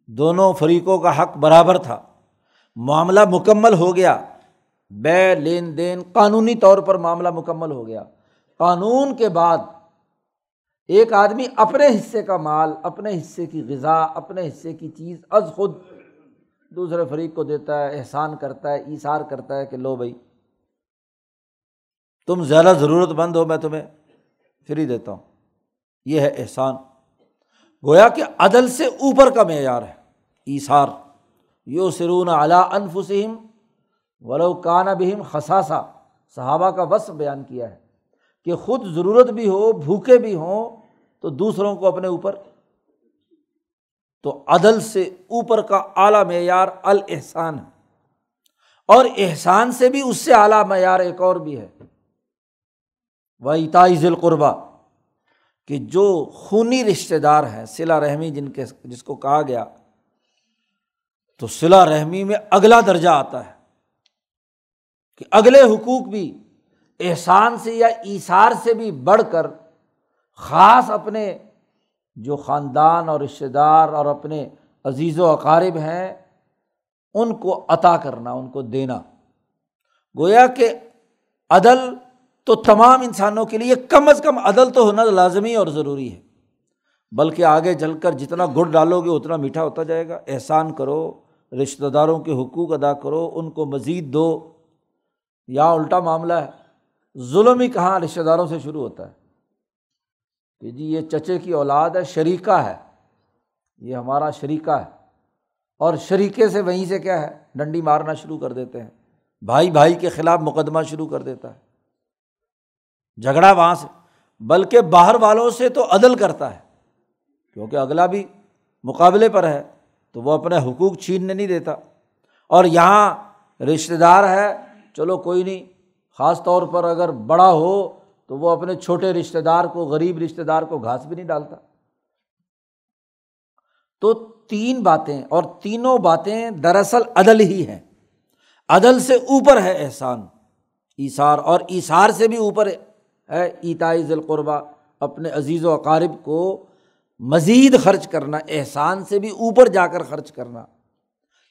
دونوں فریقوں کا حق برابر تھا۔ معاملہ مکمل ہو گیا۔ بے لین دین قانونی طور پر معاملہ مکمل ہو گیا۔ قانون کے بعد ایک آدمی اپنے حصے کا مال، اپنے حصے کی غذا، اپنے حصے کی چیز از خود دوسرے فریق کو دیتا ہے، احسان کرتا ہے، ایثار کرتا ہے کہ لو بھائی تم زیادہ ضرورت مند ہو، میں تمہیں فری دیتا ہوں۔ یہ ہے احسان۔ گویا کہ عدل سے اوپر کا معیار ہے۔ ایثار۔ یو سرون اعلیٰ انفسم ولو کان بہم خساسا صحابہ کا وصف بیان کیا ہے کہ خود ضرورت بھی ہو، بھوکے بھی ہوں، تو دوسروں کو اپنے اوپر۔ تو عدل سے اوپر کا اعلیٰ معیار الحسان ہے۔ اور احسان سے بھی اس سے اعلیٰ معیار ایک اور بھی ہے۔ وہ اتائز القربہ کہ جو خونی رشتے دار ہیں سلا رحمی جن کے، جس کو کہا گیا، تو سلا رحمی میں اگلا درجہ آتا ہے کہ اگلے حقوق بھی احسان سے یا ایثار سے بھی بڑھ کر خاص اپنے جو خاندان اور رشتے دار اور اپنے عزیز و اقارب ہیں، ان کو عطا کرنا، ان کو دینا۔ گویا کہ عدل تو تمام انسانوں کے لیے کم از کم عدل تو ہونا لازمی اور ضروری ہے۔ بلکہ آگے چل کر جتنا گڑ ڈالو گے اتنا میٹھا ہوتا جائے گا۔ احسان کرو، رشتہ داروں کے حقوق ادا کرو، ان کو مزید دو۔ یا الٹا معاملہ ہے۔ ظلم ہی کہاں رشتہ داروں سے شروع ہوتا ہے؟ کہ جی یہ چچے کی اولاد ہے، شریکہ ہے۔ یہ ہمارا شریکہ ہے۔ اور شریکے سے وہیں سے کیا ہے؟ ڈنڈی مارنا شروع کر دیتے ہیں۔ بھائی بھائی کے خلاف مقدمہ شروع کر دیتا ہے۔ جھگڑا وہاں سے، بلکہ باہر والوں سے تو عدل کرتا ہے۔ کیونکہ اگلا بھی مقابلے پر ہے، تو وہ اپنے حقوق چھیننے نہیں دیتا۔ اور یہاں رشتے دار ہے، چلو کوئی نہیں، خاص طور پر اگر بڑا ہو تو وہ اپنے چھوٹے رشتے دار کو، غریب رشتے دار کو گھاس بھی نہیں ڈالتا۔ تو تین باتیں، اور تینوں باتیں دراصل عدل ہی ہیں۔ عدل سے اوپر ہے احسان ایسار اور ایسار سے بھی اوپر ہے ایتائی ذیل قربہ اپنے عزیز و اقارب کو مزید خرچ کرنا، احسان سے بھی اوپر جا کر خرچ کرنا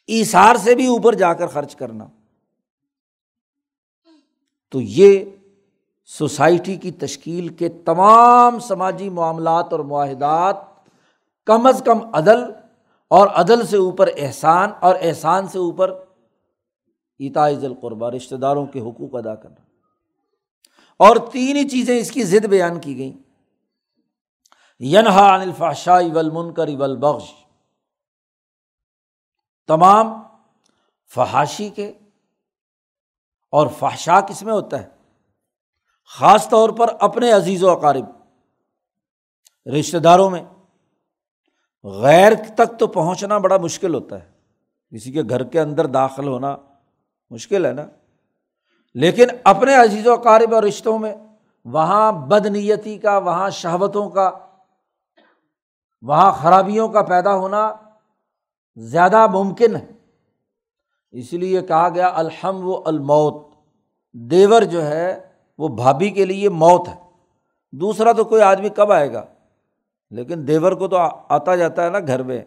ایسار سے بھی اوپر جا کر خرچ کرنا۔ تو یہ سوسائٹی کی تشکیل کے تمام سماجی معاملات اور معاہدات کم از کم عدل اور عدل سے اوپر احسان اور احسان سے اوپر اتائز القربہ رشتہ داروں کے حقوق ادا کرنا۔ اور تین ہی چیزیں اس کی ضد بیان کی گئیں۔ ینہا عن الفاشا اول منکر اول بخش تمام فحاشی کے اور فحشا کس میں ہوتا ہے؟ خاص طور پر اپنے عزیز و اقارب، رشتہ داروں میں۔ غیر تک تو پہنچنا بڑا مشکل ہوتا ہے۔ کسی کے گھر کے اندر داخل ہونا مشکل ہے نا؟ لیکن اپنے عزیز و اقارب اور رشتوں میں وہاں بد نیتی کا، وہاں شہوتوں کا، وہاں خرابیوں کا پیدا ہونا زیادہ ممکن ہے۔ اس لیے کہا گیا الحم و الموت۔ دیور جو ہے، وہ بھابھی کے لیے موت ہے۔ دوسرا تو کوئی آدمی کب آئے گا؟ لیکن دیور کو تو آتا جاتا ہے نا گھر میں۔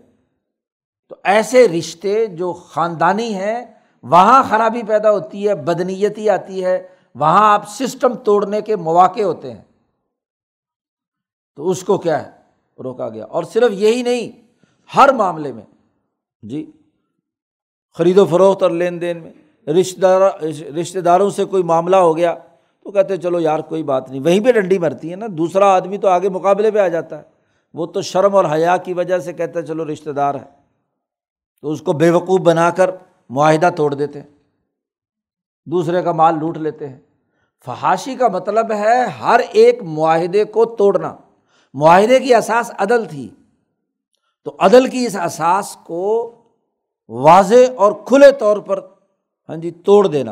تو ایسے رشتے جو خاندانی ہیں وہاں خرابی پیدا ہوتی ہے، بدنیتی آتی ہے، وہاں آپ سسٹم توڑنے کے مواقع ہوتے ہیں۔ تو اس کو کیا ہے؟ روکا گیا۔ اور صرف یہی نہیں، ہر معاملے میں۔ جی خرید و فروخت اور لین دین میں۔ رشتے دار رشتے داروں سے کوئی معاملہ ہو گیا تو کہتے چلو یار، کوئی بات نہیں۔ وہیں پہ ڈنڈی مرتی ہے نا، دوسرا آدمی تو آگے مقابلے پہ آ جاتا ہے۔ وہ تو شرم اور حیا کی وجہ سے کہتا ہے، چلو رشتے دار ہے تو اس کو بے وقوف بنا کر معاہدہ توڑ دیتے ہیں، دوسرے کا مال لوٹ لیتے ہیں۔ فحاشی کا مطلب ہے ہر ایک معاہدے کو توڑنا۔ معاہدے کی اساس عدل تھی۔ تو عدل کی اس اساس کو واضح اور کھلے طور پر ہاں جی توڑ دینا۔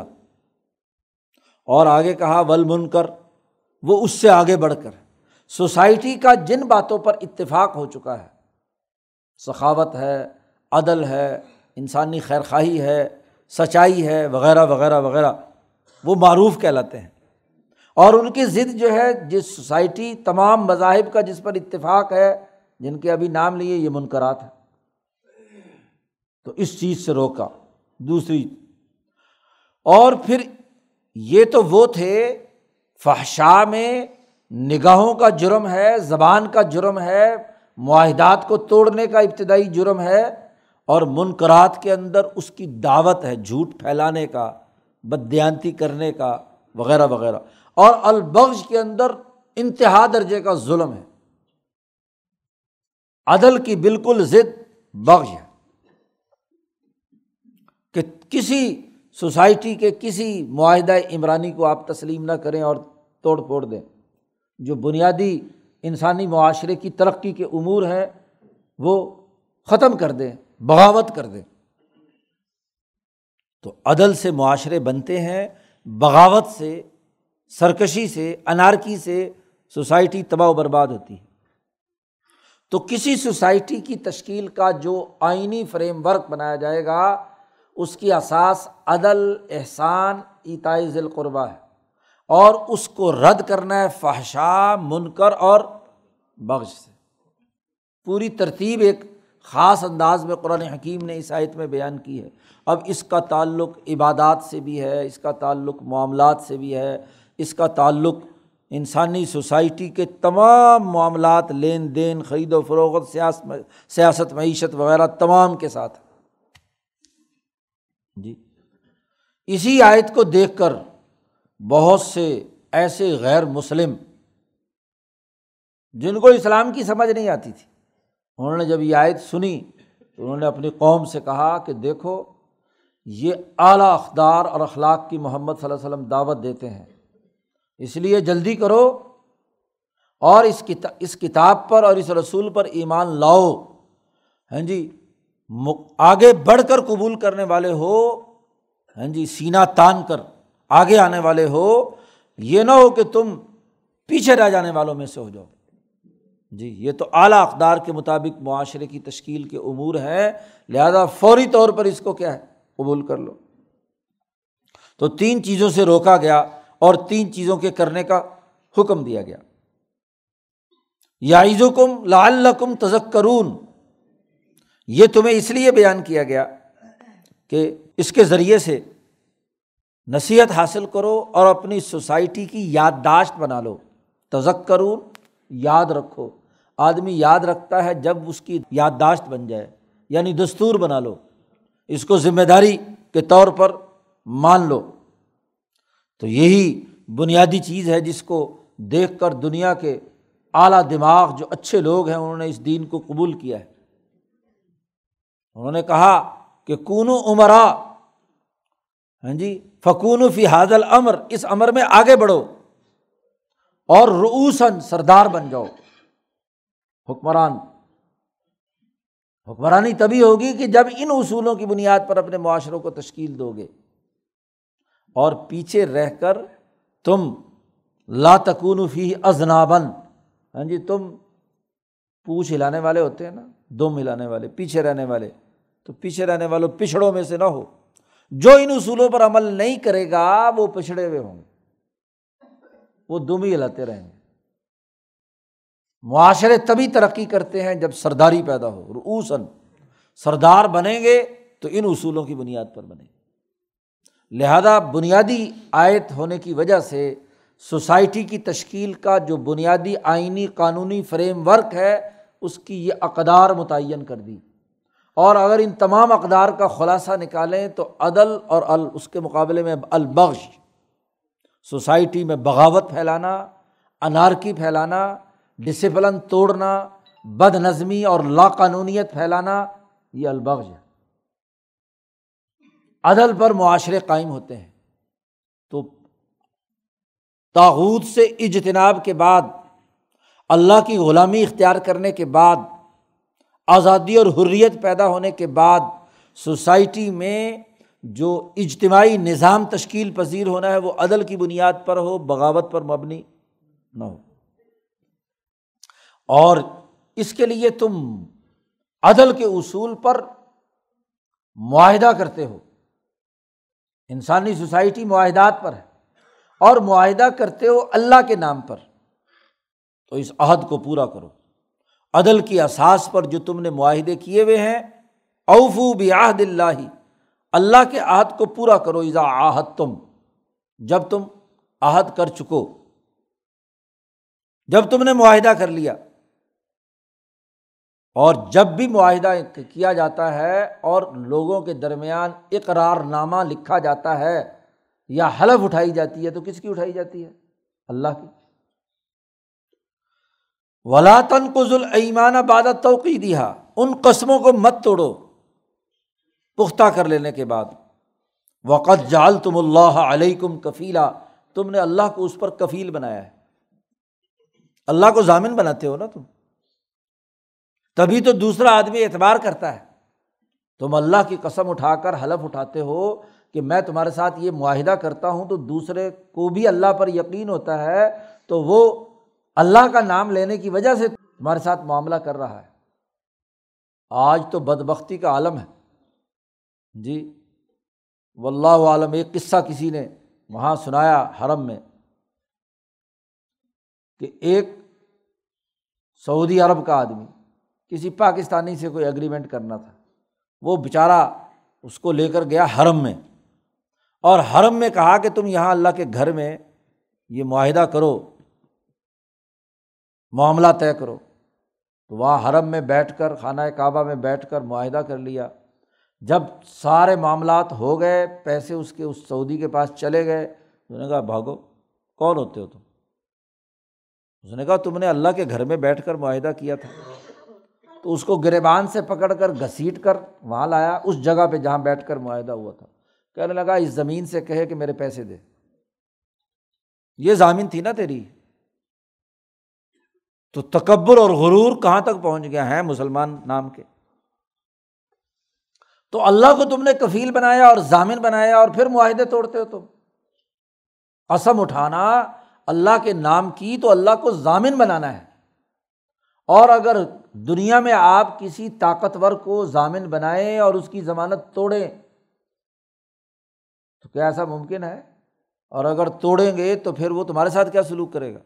اور آگے کہا ول من کر وہ اس سے آگے بڑھ کر۔ سوسائٹی کا جن باتوں پر اتفاق ہو چکا ہے، سخاوت ہے، عدل ہے انسانی خیر خواہی ہے، سچائی ہے، وغیرہ وغیرہ وغیرہ، وہ معروف کہلاتے ہیں۔ اور ان کی ضد جو ہے، جس سوسائٹی تمام مذاہب کا جس پر اتفاق ہے، جن کے ابھی نام لیے، یہ منقرات ہے تو اس چیز سے روکا۔ دوسری، اور پھر یہ تو وہ تھے فحشا میں نگاہوں کا جرم ہے، زبان کا جرم ہے، معاہدات کو توڑنے کا ابتدائی جرم ہے۔ اور منقرات کے اندر اس کی دعوت ہے جھوٹ پھیلانے کا بدیانتی کرنے کا، وغیرہ وغیرہ۔ اور البغش کے اندر انتہا درجے کا ظلم ہے۔ عدل کی بالکل ضد بغش ہے۔ کہ کسی سوسائٹی کے کسی معاہدہ عمرانی کو آپ تسلیم نہ کریں اور توڑ پھوڑ دیں۔ جو بنیادی انسانی معاشرے کی ترقی کے امور ہیں، وہ ختم کر دیں۔ بغاوت کر دیں۔ تو عدل سے معاشرے بنتے ہیں، بغاوت سے، سرکشی سے، انارکی سے سوسائٹی تباہ و برباد ہوتی ہے۔ تو کسی سوسائٹی کی تشکیل کا جو آئینی فریم ورک بنایا جائے گا، اس کی اساس عدل، احسان اتائز القربہ ہے۔ اور اس کو رد کرنا ہے فحشا منکر اور بخش سے۔ پوری ترتیب ایک خاص انداز میں قرآن حکیم نے اس آیت میں بیان کی ہے۔ اب اس کا تعلق عبادات سے بھی ہے، اس کا تعلق معاملات سے بھی ہے، اس کا تعلق انسانی سوسائٹی کے تمام معاملات، لین دین، خرید و فروغت سیاست، معیشت وغیرہ تمام کے ساتھ جی۔ اسی آیت کو دیکھ کر بہت سے ایسے غیر مسلم جن کو اسلام کی سمجھ نہیں آتی تھی انہوں نے جب یہ آیت سنی تو انہوں نے اپنی قوم سے کہا کہ دیکھو، یہ اعلیٰ اقدار اور اخلاق کی محمد صلی اللہ علیہ وسلم دعوت دیتے ہیں۔ اس لیے جلدی کرو اور اس کتا، اس کتاب پر اور اس رسول پر ایمان لاؤ۔ ہاں جی آگے بڑھ کر قبول کرنے والے ہو۔ ہاں جی سینا تان کر آگے آنے والے ہو۔ یہ نہ ہو کہ تم پیچھے رہ جانے والوں میں سے ہو جاؤ۔ جی یہ تو اعلیٰ اقدار کے مطابق معاشرے کی تشکیل کے امور ہیں، لہٰذا فوری طور پر اس کو کیا ہے؟ قبول کر لو۔ تو تین چیزوں سے روکا گیا اور تین چیزوں کے کرنے کا حکم دیا گیا۔ یا کم لعلکم تذکرون۔ یہ تمہیں اس لیے بیان کیا گیا کہ اس کے ذریعے سے نصیحت حاصل کرو اور اپنی سوسائٹی کی یادداشت بنا لو۔ تذکرون، یاد رکھو۔ آدمی یاد رکھتا ہے جب اس کی یادداشت بن جائے یعنی دستور بنا لو۔ اس کو ذمہ داری کے طور پر مان لو۔ تو یہی بنیادی چیز ہے جس کو دیکھ کر دنیا کے اعلیٰ دماغ جو اچھے لوگ ہیں، انہوں نے اس دین کو قبول کیا ہے۔ انہوں نے کہا کہ کون عمرا ہاں جی فکون فی حاضل امر اس امر میں آگے بڑھو اور روسن سردار بن جاؤ۔ حکمران۔ حکمرانی تبھی ہوگی کہ جب ان اصولوں کی بنیاد پر اپنے معاشروں کو تشکیل دو گے۔ اور پیچھے رہ کر تم لاتکون فی ازنابن ہاں جی تم پوچھ ہلانے والے ہوتے ہیں نا، دم ہلانے والے، پیچھے رہنے والے۔ تو پیچھے رہنے والوں پچھڑوں میں سے نہ ہو۔ جو ان اصولوں پر عمل نہیں کرے گا، وہ پچھڑے ہوئے ہوں گے۔ وہ دم ہی ہلاتے رہیں گے۔ معاشرے تبھی ترقی کرتے ہیں جب سرداری پیدا ہو روسن سردار بنیں گے تو ان اصولوں کی بنیاد پر بنے لہذا بنیادی آیت ہونے کی وجہ سے سوسائٹی کی تشکیل کا جو بنیادی آئینی قانونی فریم ورک ہے، اس کی یہ اقدار متعین کر دی۔ اور اگر ان تمام اقدار کا خلاصہ نکالیں تو عدل اور ال، اس کے مقابلے میں البخش سوسائٹی میں بغاوت پھیلانا، انارکی پھیلانا ڈسپلن توڑنا بد نظمی اور لا قانونیت پھیلانا، یہ البغ ہے۔ عدل پر معاشرے قائم ہوتے ہیں۔ تو تاحود سے اجتناب کے بعد، اللہ کی غلامی اختیار کرنے کے بعد، آزادی اور حریت پیدا ہونے کے بعد، سوسائٹی میں جو اجتماعی نظام تشکیل پذیر ہونا ہے، وہ عدل کی بنیاد پر ہو، بغاوت پر مبنی نہ ہو۔ اور اس کے لیے تم عدل کے اصول پر معاہدہ کرتے ہو۔ انسانی سوسائٹی معاہدات پر ہے اور معاہدہ کرتے ہو اللہ کے نام پر۔ تو اس عہد کو پورا کرو۔ عدل کی اثاث پر جو تم نے معاہدے کیے ہوئے ہیں اوفو بعہد اللہ۔ اللہ کے عہد کو پورا کرو ایزا آہد تم جب تم عہد کر چکو، جب تم نے معاہدہ کر لیا اور جب بھی معاہدہ کیا جاتا ہے اور لوگوں کے درمیان اقرار نامہ لکھا جاتا ہے یا حلف اٹھائی جاتی ہے تو کس کی اٹھائی جاتی ہے؟ اللہ کی۔ ولاطن کو ذوال ایمان بادت توقی دیا ان قسموں کو مت توڑو پختہ کر لینے کے بعد۔ وقت جال تم اللہ علیہ کم کفیلا تم نے اللہ کو اس پر کفیل بنایا ہے۔ اللہ کو ضامن بناتے ہو نا تم؟ تبھی تو دوسرا آدمی اعتبار کرتا ہے۔ تم اللہ کی قسم اٹھا کر حلف اٹھاتے ہو کہ میں تمہارے ساتھ یہ معاہدہ کرتا ہوں، تو دوسرے کو بھی اللہ پر یقین ہوتا ہے، تو وہ اللہ کا نام لینے کی وجہ سے تمہارے ساتھ معاملہ کر رہا ہے۔ آج تو بد بختی کا عالم ہے۔ جی و اللہ عالم، ایک قصہ کسی نے وہاں سنایا حرم میں کہ ایک سعودی عرب کا آدمی کسی پاکستانی سے کوئی اگریمنٹ کرنا تھا۔ وہ بیچارہ اس کو لے کر گیا حرم میں۔ اور حرم میں کہا کہ تم یہاں اللہ کے گھر میں یہ معاہدہ کرو، معاملہ طے کرو۔ تو وہاں حرم میں بیٹھ کر، خانہ کعبہ میں بیٹھ کر معاہدہ کر لیا۔ جب سارے معاملات ہو گئے، پیسے اس کے، اس سعودی کے پاس چلے گئے۔ اس نے کہا، بھاگو، کون ہوتے ہو تم؟ اس نے کہا، تم نے اللہ کے گھر میں بیٹھ کر معاہدہ کیا تھا۔ تو اس کو گریبان سے پکڑ کر گھسیٹ کر وہاں لایا، اس جگہ پہ جہاں بیٹھ کر معاہدہ ہوا تھا۔ کہنے لگا، اس زمین سے کہے کہ میرے پیسے دے۔ یہ زمین تھی نا تیری؟ تو تکبر اور غرور کہاں تک پہنچ گیا ہے مسلمان نام کے؟ تو اللہ کو تم نے کفیل بنایا اور ضامن بنایا اور پھر معاہدے توڑتے ہو تم۔ قسم اٹھانا، اللہ کے نام کی تو اللہ کو ضامن بنانا ہے۔ اور اگر دنیا میں آپ کسی طاقتور کو ضامن بنائیں اور اس کی ضمانت توڑیں، تو کیا ایسا ممکن ہے؟ اور اگر توڑیں گے تو پھر وہ تمہارے ساتھ کیا سلوک کرے گا؟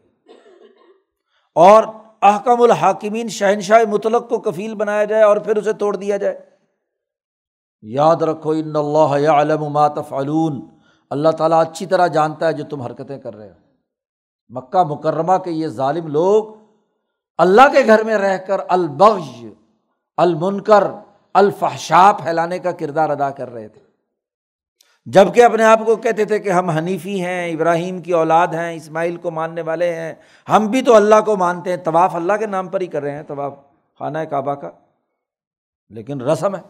اور احکم الحاکمین شہنشاہ مطلق کو کفیل بنایا جائے اور پھر اسے توڑ دیا جائے۔ یاد رکھو، ان اللہ علم تفعلون۔ اللہ تعالیٰ اچھی طرح جانتا ہے جو تم حرکتیں کر رہے ہو۔ مکہ مکرمہ کے یہ ظالم لوگ اللہ کے گھر میں رہ کر البغش المنکر الفحشا پھیلانے کا کردار ادا کر رہے تھے۔ جبکہ اپنے آپ کو کہتے تھے کہ ہم حنیفی ہیں، ابراہیم کی اولاد ہیں، اسماعیل کو ماننے والے ہیں، ہم بھی تو اللہ کو مانتے ہیں، طواف اللہ کے نام پر ہی کر رہے ہیں، طواف خانہ کعبہ کا۔ لیکن رسم ہے۔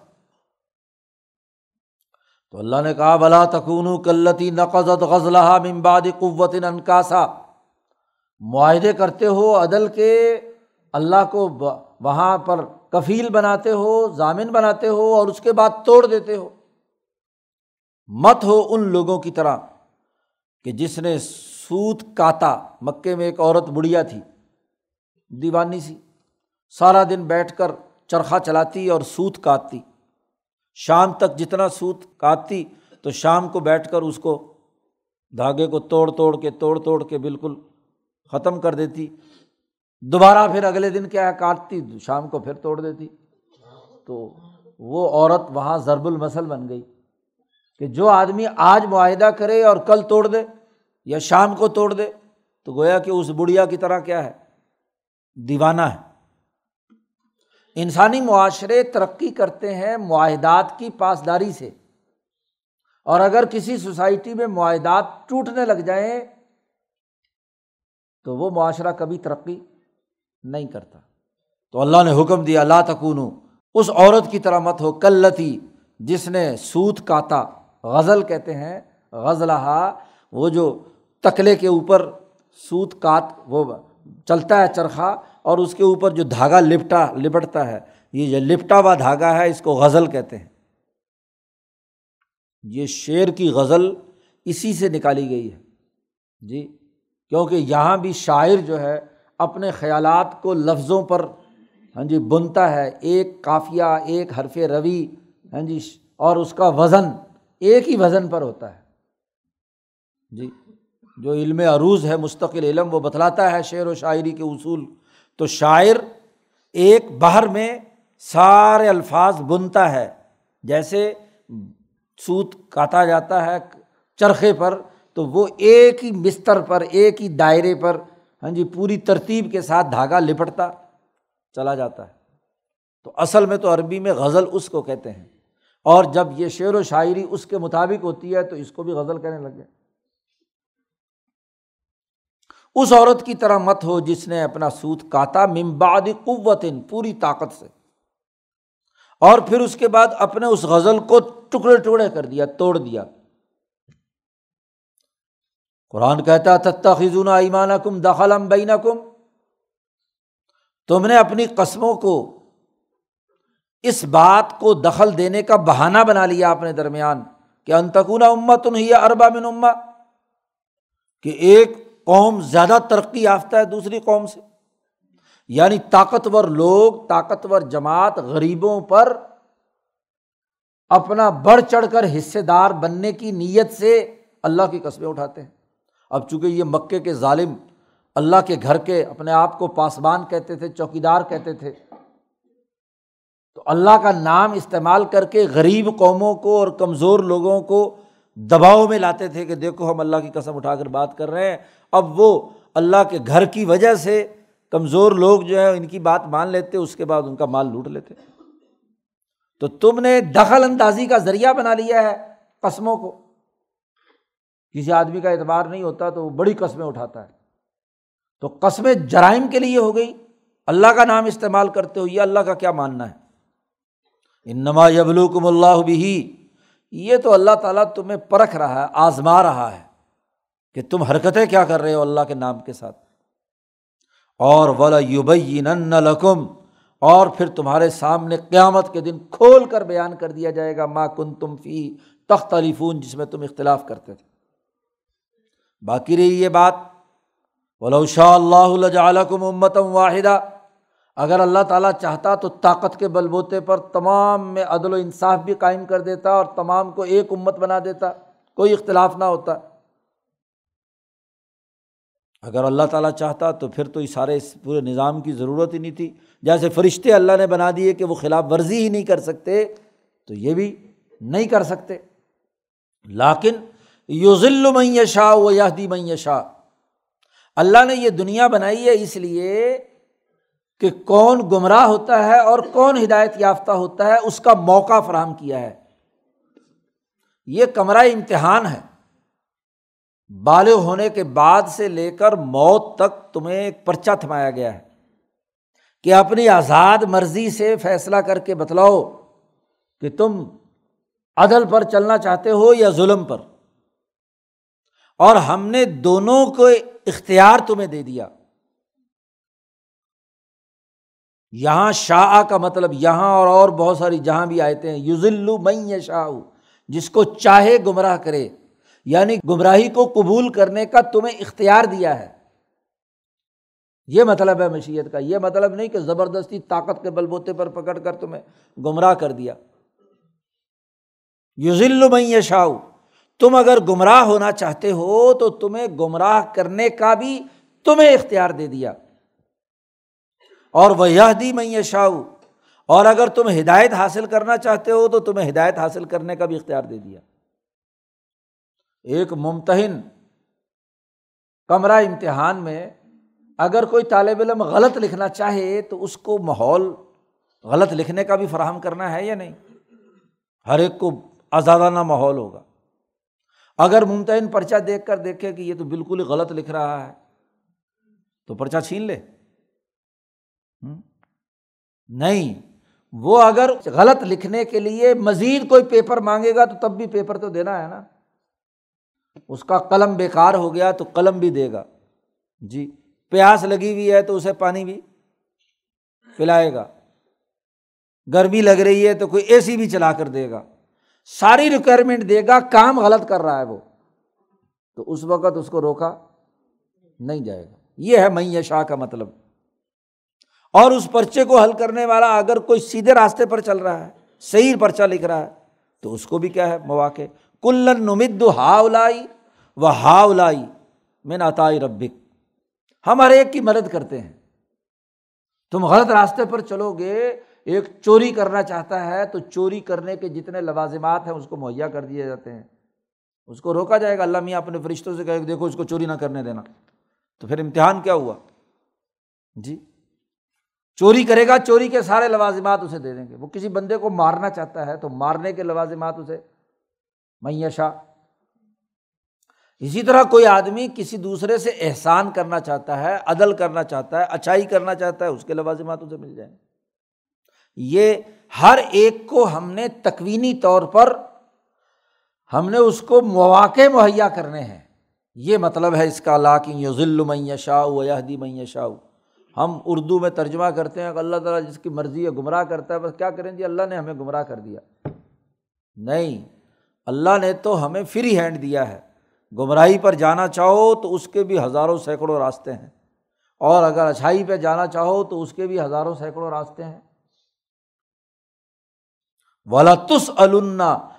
تو اللہ نے کہا بلا تکون کلتی نقزت غزلہ ممباد قوت انکاسا معاہدے کرتے ہو عدل کے اللہ کو وہاں پر کفیل بناتے ہو، ضامن بناتے ہو اور اس کے بعد توڑ دیتے ہو۔ مت ہو ان لوگوں کی طرح کہ جس نے سوت کاتا، مکے میں ایک عورت بڑھیا تھی، دیوانی سی۔ سارا دن بیٹھ کر چرخا چلاتی اور سوت کاٹتی۔ شام تک جتنا سوت کاٹتی تو شام کو بیٹھ کر اس کو دھاگے کو توڑ توڑ کے، توڑ توڑ کے بالکل ختم کر دیتی۔ دوبارہ پھر اگلے دن کیا ہے؟ کاٹتی، شام کو پھر توڑ دیتی۔ تو وہ عورت وہاں ضرب المسل بن گئی کہ جو آدمی آج معاہدہ کرے اور کل توڑ دے یا شام کو توڑ دے، تو گویا کہ اس بڑھیا کی طرح کیا ہے؟ دیوانہ ہے۔ انسانی معاشرے ترقی کرتے ہیں معاہدات کی پاسداری سے۔ اور اگر کسی سوسائٹی میں معاہدات ٹوٹنے لگ جائیں، تو وہ معاشرہ کبھی ترقی نہیں کرتا۔ تو اللہ نے حکم دیا اللہ تکون اس عورت کی طرح مت ہو، کلتی، جس نے سوت کاتا، غزل کہتے ہیں غزلہ وہ جو تکلے کے اوپر سوت کات، وہ چلتا ہے، چرخا، اور اس کے اوپر جو دھاگا لپٹا، لپٹتا ہے، یہ جو لپٹا ہوا دھاگا ہے، اس کو غزل کہتے ہیں۔ یہ شعر کی غزل اسی سے نکالی گئی ہے۔ جی کیونکہ یہاں بھی شاعر جو ہے اپنے خیالات کو لفظوں پر ہاں جی بنتا ہے، ایک کافیہ ایک حرف روی ہاں جی اور اس کا وزن ایک ہی وزن پر ہوتا ہے۔ جی جو علم عروض ہے، مستقل علم، وہ بتلاتا ہے شعر و شاعری کے اصول۔ تو شاعر ایک باہر میں سارے الفاظ بنتا ہے، جیسے سوت کاتا جاتا ہے چرخے پر، تو وہ ایک ہی بستر پر، ایک ہی دائرے پر ہاں جی پوری ترتیب کے ساتھ دھاگا لپٹتا، چلا جاتا ہے۔ تو اصل میں تو عربی میں غزل اس کو کہتے ہیں۔ اور جب یہ شعر و شاعری اس کے مطابق ہوتی ہے تو اس کو بھی غزل کہنے لگ گئے۔ اس عورت کی طرح مت ہو جس نے اپنا سوت کاتا ممباد قوت، پوری طاقت سے۔ اور پھر اس کے بعد اپنے اس غزل کو ٹکڑے ٹکڑے کر دیا، توڑ دیا۔ قرآن کہتا تتا خزون ایمان کم دخل بینا کم تم نے اپنی قسموں کو اس بات کو دخل دینے کا بہانہ بنا لیا اپنے درمیان کہ انتقون امت ہی اربا بن اما کہ ایک قوم زیادہ ترقی یافتہ ہے دوسری قوم سے۔ یعنی طاقتور لوگ، طاقتور جماعت غریبوں پر اپنا بڑھ چڑھ کر حصے دار بننے کی نیت سے اللہ کی قصبیں اٹھاتے ہیں۔ اب چونکہ یہ مکے کے ظالم اللہ کے گھر کے اپنے آپ کو پاسبان کہتے تھے، چوکیدار کہتے تھے، تو اللہ کا نام استعمال کر کے غریب قوموں کو اور کمزور لوگوں کو دباؤ میں لاتے تھے کہ دیکھو ہم اللہ کی قسم اٹھا کر بات کر رہے ہیں۔ اب وہ اللہ کے گھر کی وجہ سے کمزور لوگ جو ہے ان کی بات مان لیتے، اس کے بعد ان کا مال لوٹ لیتے۔ تو تم نے دخل اندازی کا ذریعہ بنا لیا ہے قسموں کو۔ کسی آدمی کا اعتبار نہیں ہوتا تو وہ بڑی قسمیں اٹھاتا ہے۔ تو قسمیں جرائم کے لیے ہو گئی۔ اللہ کا نام استعمال کرتے ہو یہ اللہ کا کیا ماننا ہے؟ ان نما یبلوکم اللہ بھی یہ تو اللہ تعالیٰ تمہیں پرکھ رہا ہے، آزما رہا ہے کہ تم حرکتیں کیا کر رہے ہو اللہ کے نام کے ساتھ۔ اور ولا یوبین لکم اور پھر تمہارے سامنے قیامت کے دن کھول کر بیان کر دیا جائے گا ماں کن تم فی تخت علیفون جس میں تم اختلاف کرتے تھے۔ باقی رہی یہ بات؟ شاء اللہ علیکم امتم واحدہ اگر اللہ تعالیٰ چاہتا تو طاقت کے بل بوتے پر تمام میں عدل و انصاف بھی قائم کر دیتا اور تمام کو ایک امت بنا دیتا، کوئی اختلاف نہ ہوتا۔ اگر اللہ تعالیٰ چاہتا تو پھر تو اس سارے اس پورے نظام کی ضرورت ہی نہیں تھی۔ جیسے فرشتے اللہ نے بنا دیے کہ وہ خلاف ورزی ہی نہیں کر سکتے، تو یہ بھی نہیں کر سکتے۔ لاکن یوزل میں شاہ و یادی میں شاہ اللہ نے یہ دنیا بنائی ہے اس لیے کہ کون گمراہ ہوتا ہے اور کون ہدایت یافتہ ہوتا ہے، اس کا موقع فراہم کیا ہے۔ یہ کمرہ امتحان ہے۔ بالغ ہونے کے بعد سے لے کر موت تک تمہیں ایک پرچہ تھمایا گیا ہے کہ اپنی آزاد مرضی سے فیصلہ کر کے بتلاؤ کہ تم عدل پر چلنا چاہتے ہو یا ظلم پر۔ اور ہم نے دونوں کو اختیار تمہیں دے دیا۔ یہاں شاہ کا مطلب یہاں اور اور بہت ساری جہاں بھی آئے تھے یوزلو میں شاہ جس کو چاہے گمراہ کرے۔ یعنی گمراہی کو قبول کرنے کا تمہیں اختیار دیا ہے۔ یہ مطلب ہے مشیت کا۔ یہ مطلب نہیں کہ زبردستی طاقت کے بل بوتے پر پکڑ کر تمہیں گمراہ کر دیا۔ یوزل میں شاہ تم اگر گمراہ ہونا چاہتے ہو تو تمہیں گمراہ کرنے کا بھی تمہیں اختیار دے دیا۔ اور وہ یہ دی میں شاہ اور اگر تم ہدایت حاصل کرنا چاہتے ہو تو تمہیں ہدایت حاصل کرنے کا بھی اختیار دے دیا۔ ایک ممتحن کمرہ امتحان میں اگر کوئی طالب علم غلط لکھنا چاہے تو اس کو ماحول غلط لکھنے کا بھی فراہم کرنا ہے یا نہیں؟ ہر ایک کو آزادانہ ماحول ہوگا۔ اگر ممتحن پرچہ دیکھ کر دیکھے کہ یہ تو بالکل ہی غلط لکھ رہا ہے، تو پرچہ چھین لے۔ نہیں، وہ اگر غلط لکھنے کے لیے مزید کوئی پیپر مانگے گا تو تب بھی پیپر تو دینا ہے نا۔ اس کا قلم بیکار ہو گیا تو قلم بھی دے گا۔ جی پیاس لگی ہوئی ہے تو اسے پانی بھی پلائے گا۔ گرمی لگ رہی ہے تو کوئی اے سی بھی چلا کر دے گا۔ ساری ریکوائرمنٹ دے گا، کام غلط کر رہا ہے وہ۔ تو اس وقت اس کو روکا نہیں جائے گا۔ یہ ہے میں شاہ کا مطلب۔ اور اس پرچے کو حل کرنے والا اگر کوئی سیدھے راستے پر چل رہا ہے، صحیح پرچہ لکھ رہا ہے، تو اس کو بھی کیا ہے، مواقع۔ کلن نمد ہا الائی و ہا الائی میں نتائی ربک۔ ہم ہر ایک کی مدد کرتے ہیں۔ تم غلط راستے پر چلو گے ایک چوری کرنا چاہتا ہے تو چوری کرنے کے جتنے لوازمات ہیں اس کو مہیا کر دیے جاتے ہیں۔ اس کو روکا جائے گا۔ اللہ میاں اپنے فرشتوں سے کہ دیکھو اس کو چوری نہ کرنے دینا۔ تو پھر امتحان کیا ہوا؟ جی چوری کرے گا، چوری کے سارے لوازمات اسے دے دیں گے۔ وہ کسی بندے کو مارنا چاہتا ہے تو مارنے کے لوازمات اسے۔ معیشہ اسی طرح کوئی آدمی کسی دوسرے سے احسان کرنا چاہتا ہے، عدل کرنا چاہتا ہے، اچھائی کرنا چاہتا ہے، اس کے لوازمات اسے مل جائیں۔ گے یہ ہر ایک کو ہم نے تکوینی طور پر ہم نے اس کو مواقع مہیا کرنے ہیں۔ یہ مطلب ہے اس کا لا کہ ذل معیشہ و یہدی معیشہ ہم اردو میں ترجمہ کرتے ہیں کہ اللہ تعالیٰ جس کی مرضی ہے گمراہ کرتا ہے، بس کیا کریں جی؟ اللہ نے ہمیں گمراہ کر دیا۔ نہیں، اللہ نے تو ہمیں فری ہینڈ دیا ہے۔ گمراہی پر جانا چاہو تو اس کے بھی ہزاروں سینکڑوں راستے ہیں۔ اور اگر اچھائی پہ جانا چاہو تو اس کے بھی ہزاروں سینکڑوں راستے ہیں۔ ولاتس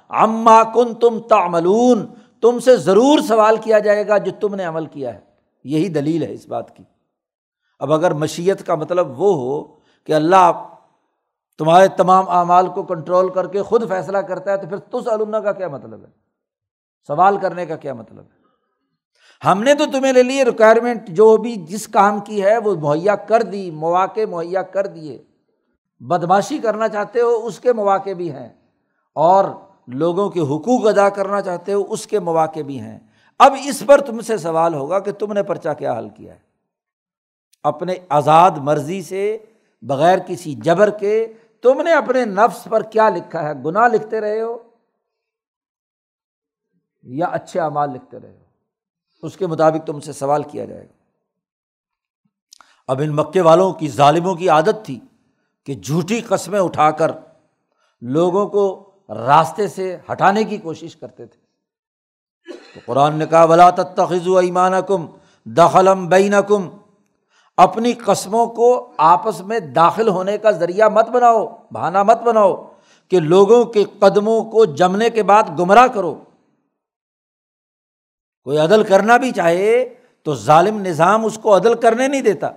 اما کن تم تعملون تم سے ضرور سوال کیا جائے گا جو تم نے عمل کیا ہے۔ یہی دلیل ہے اس بات کی۔ اب اگر مشیت کا مطلب وہ ہو کہ اللہ تمہارے تمام اعمال کو کنٹرول کر کے خود فیصلہ کرتا ہے تو پھر تس علنا کا کیا مطلب ہے؟ سوال کرنے کا کیا مطلب ہے؟ ہم نے تو تمہیں لے لیے ریکوائرمنٹ جو بھی جس کام کی ہے وہ مہیا کر دی، مواقع مہیا کر دیے۔ بدماشی کرنا چاہتے ہو، اس کے مواقع بھی ہیں۔ اور لوگوں کے حقوق ادا کرنا چاہتے ہو، اس کے مواقع بھی ہیں۔ اب اس پر تم سے سوال ہوگا کہ تم نے پرچہ کیا حل کیا ہے۔ اپنے آزاد مرضی سے، بغیر کسی جبر کے، تم نے اپنے نفس پر کیا لکھا ہے؟ گناہ لکھتے رہے ہو یا اچھے اعمال لکھتے رہے ہو؟ اس کے مطابق تم سے سوال کیا جائے گا۔ اب ان مکے والوں کی ظالموں کی عادت تھی۔ کہ جھوٹی قسمیں اٹھا کر لوگوں کو راستے سے ہٹانے کی کوشش کرتے تھے۔ تو قرآن نے کہا بلا تخذ ایمان کم دخلم بین کم اپنی قسموں کو آپس میں داخل ہونے کا ذریعہ مت بناؤ بہانا مت بناؤ کہ لوگوں کے قدموں کو جمنے کے بعد گمراہ کرو۔ کوئی عدل کرنا بھی چاہے تو ظالم نظام اس کو عدل کرنے نہیں دیتا۔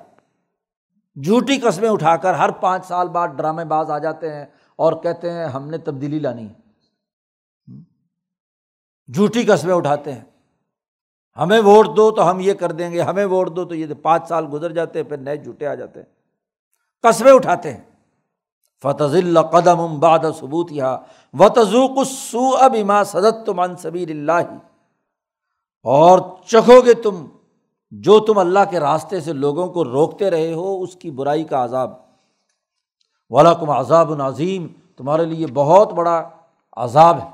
جھوٹی قسمیں اٹھا کر ہر پانچ سال بعد ڈرامے باز آ جاتے ہیں اور کہتے ہیں ہم نے تبدیلی لانی ہے۔ جھوٹی قسمیں اٹھاتے ہیں۔ ہمیں ووٹ دو تو ہم یہ کر دیں گے، ہمیں ووٹ دو تو یہ پانچ سال گزر جاتے ہیں، پھر نئے جھوٹے آ جاتے ہیں۔ قصبے اٹھاتے ہیں۔ فتح اللہ قدم امباد ثبوت یا و تزوق سو اب اما صدت تم انصبیر اللہ اور چکھو گے تم جو تم اللہ کے راستے سے لوگوں کو روکتے رہے ہو، اس کی برائی کا عذاب۔ ولاکم عذاب العظیم تمہارے لیے بہت بڑا عذاب ہے۔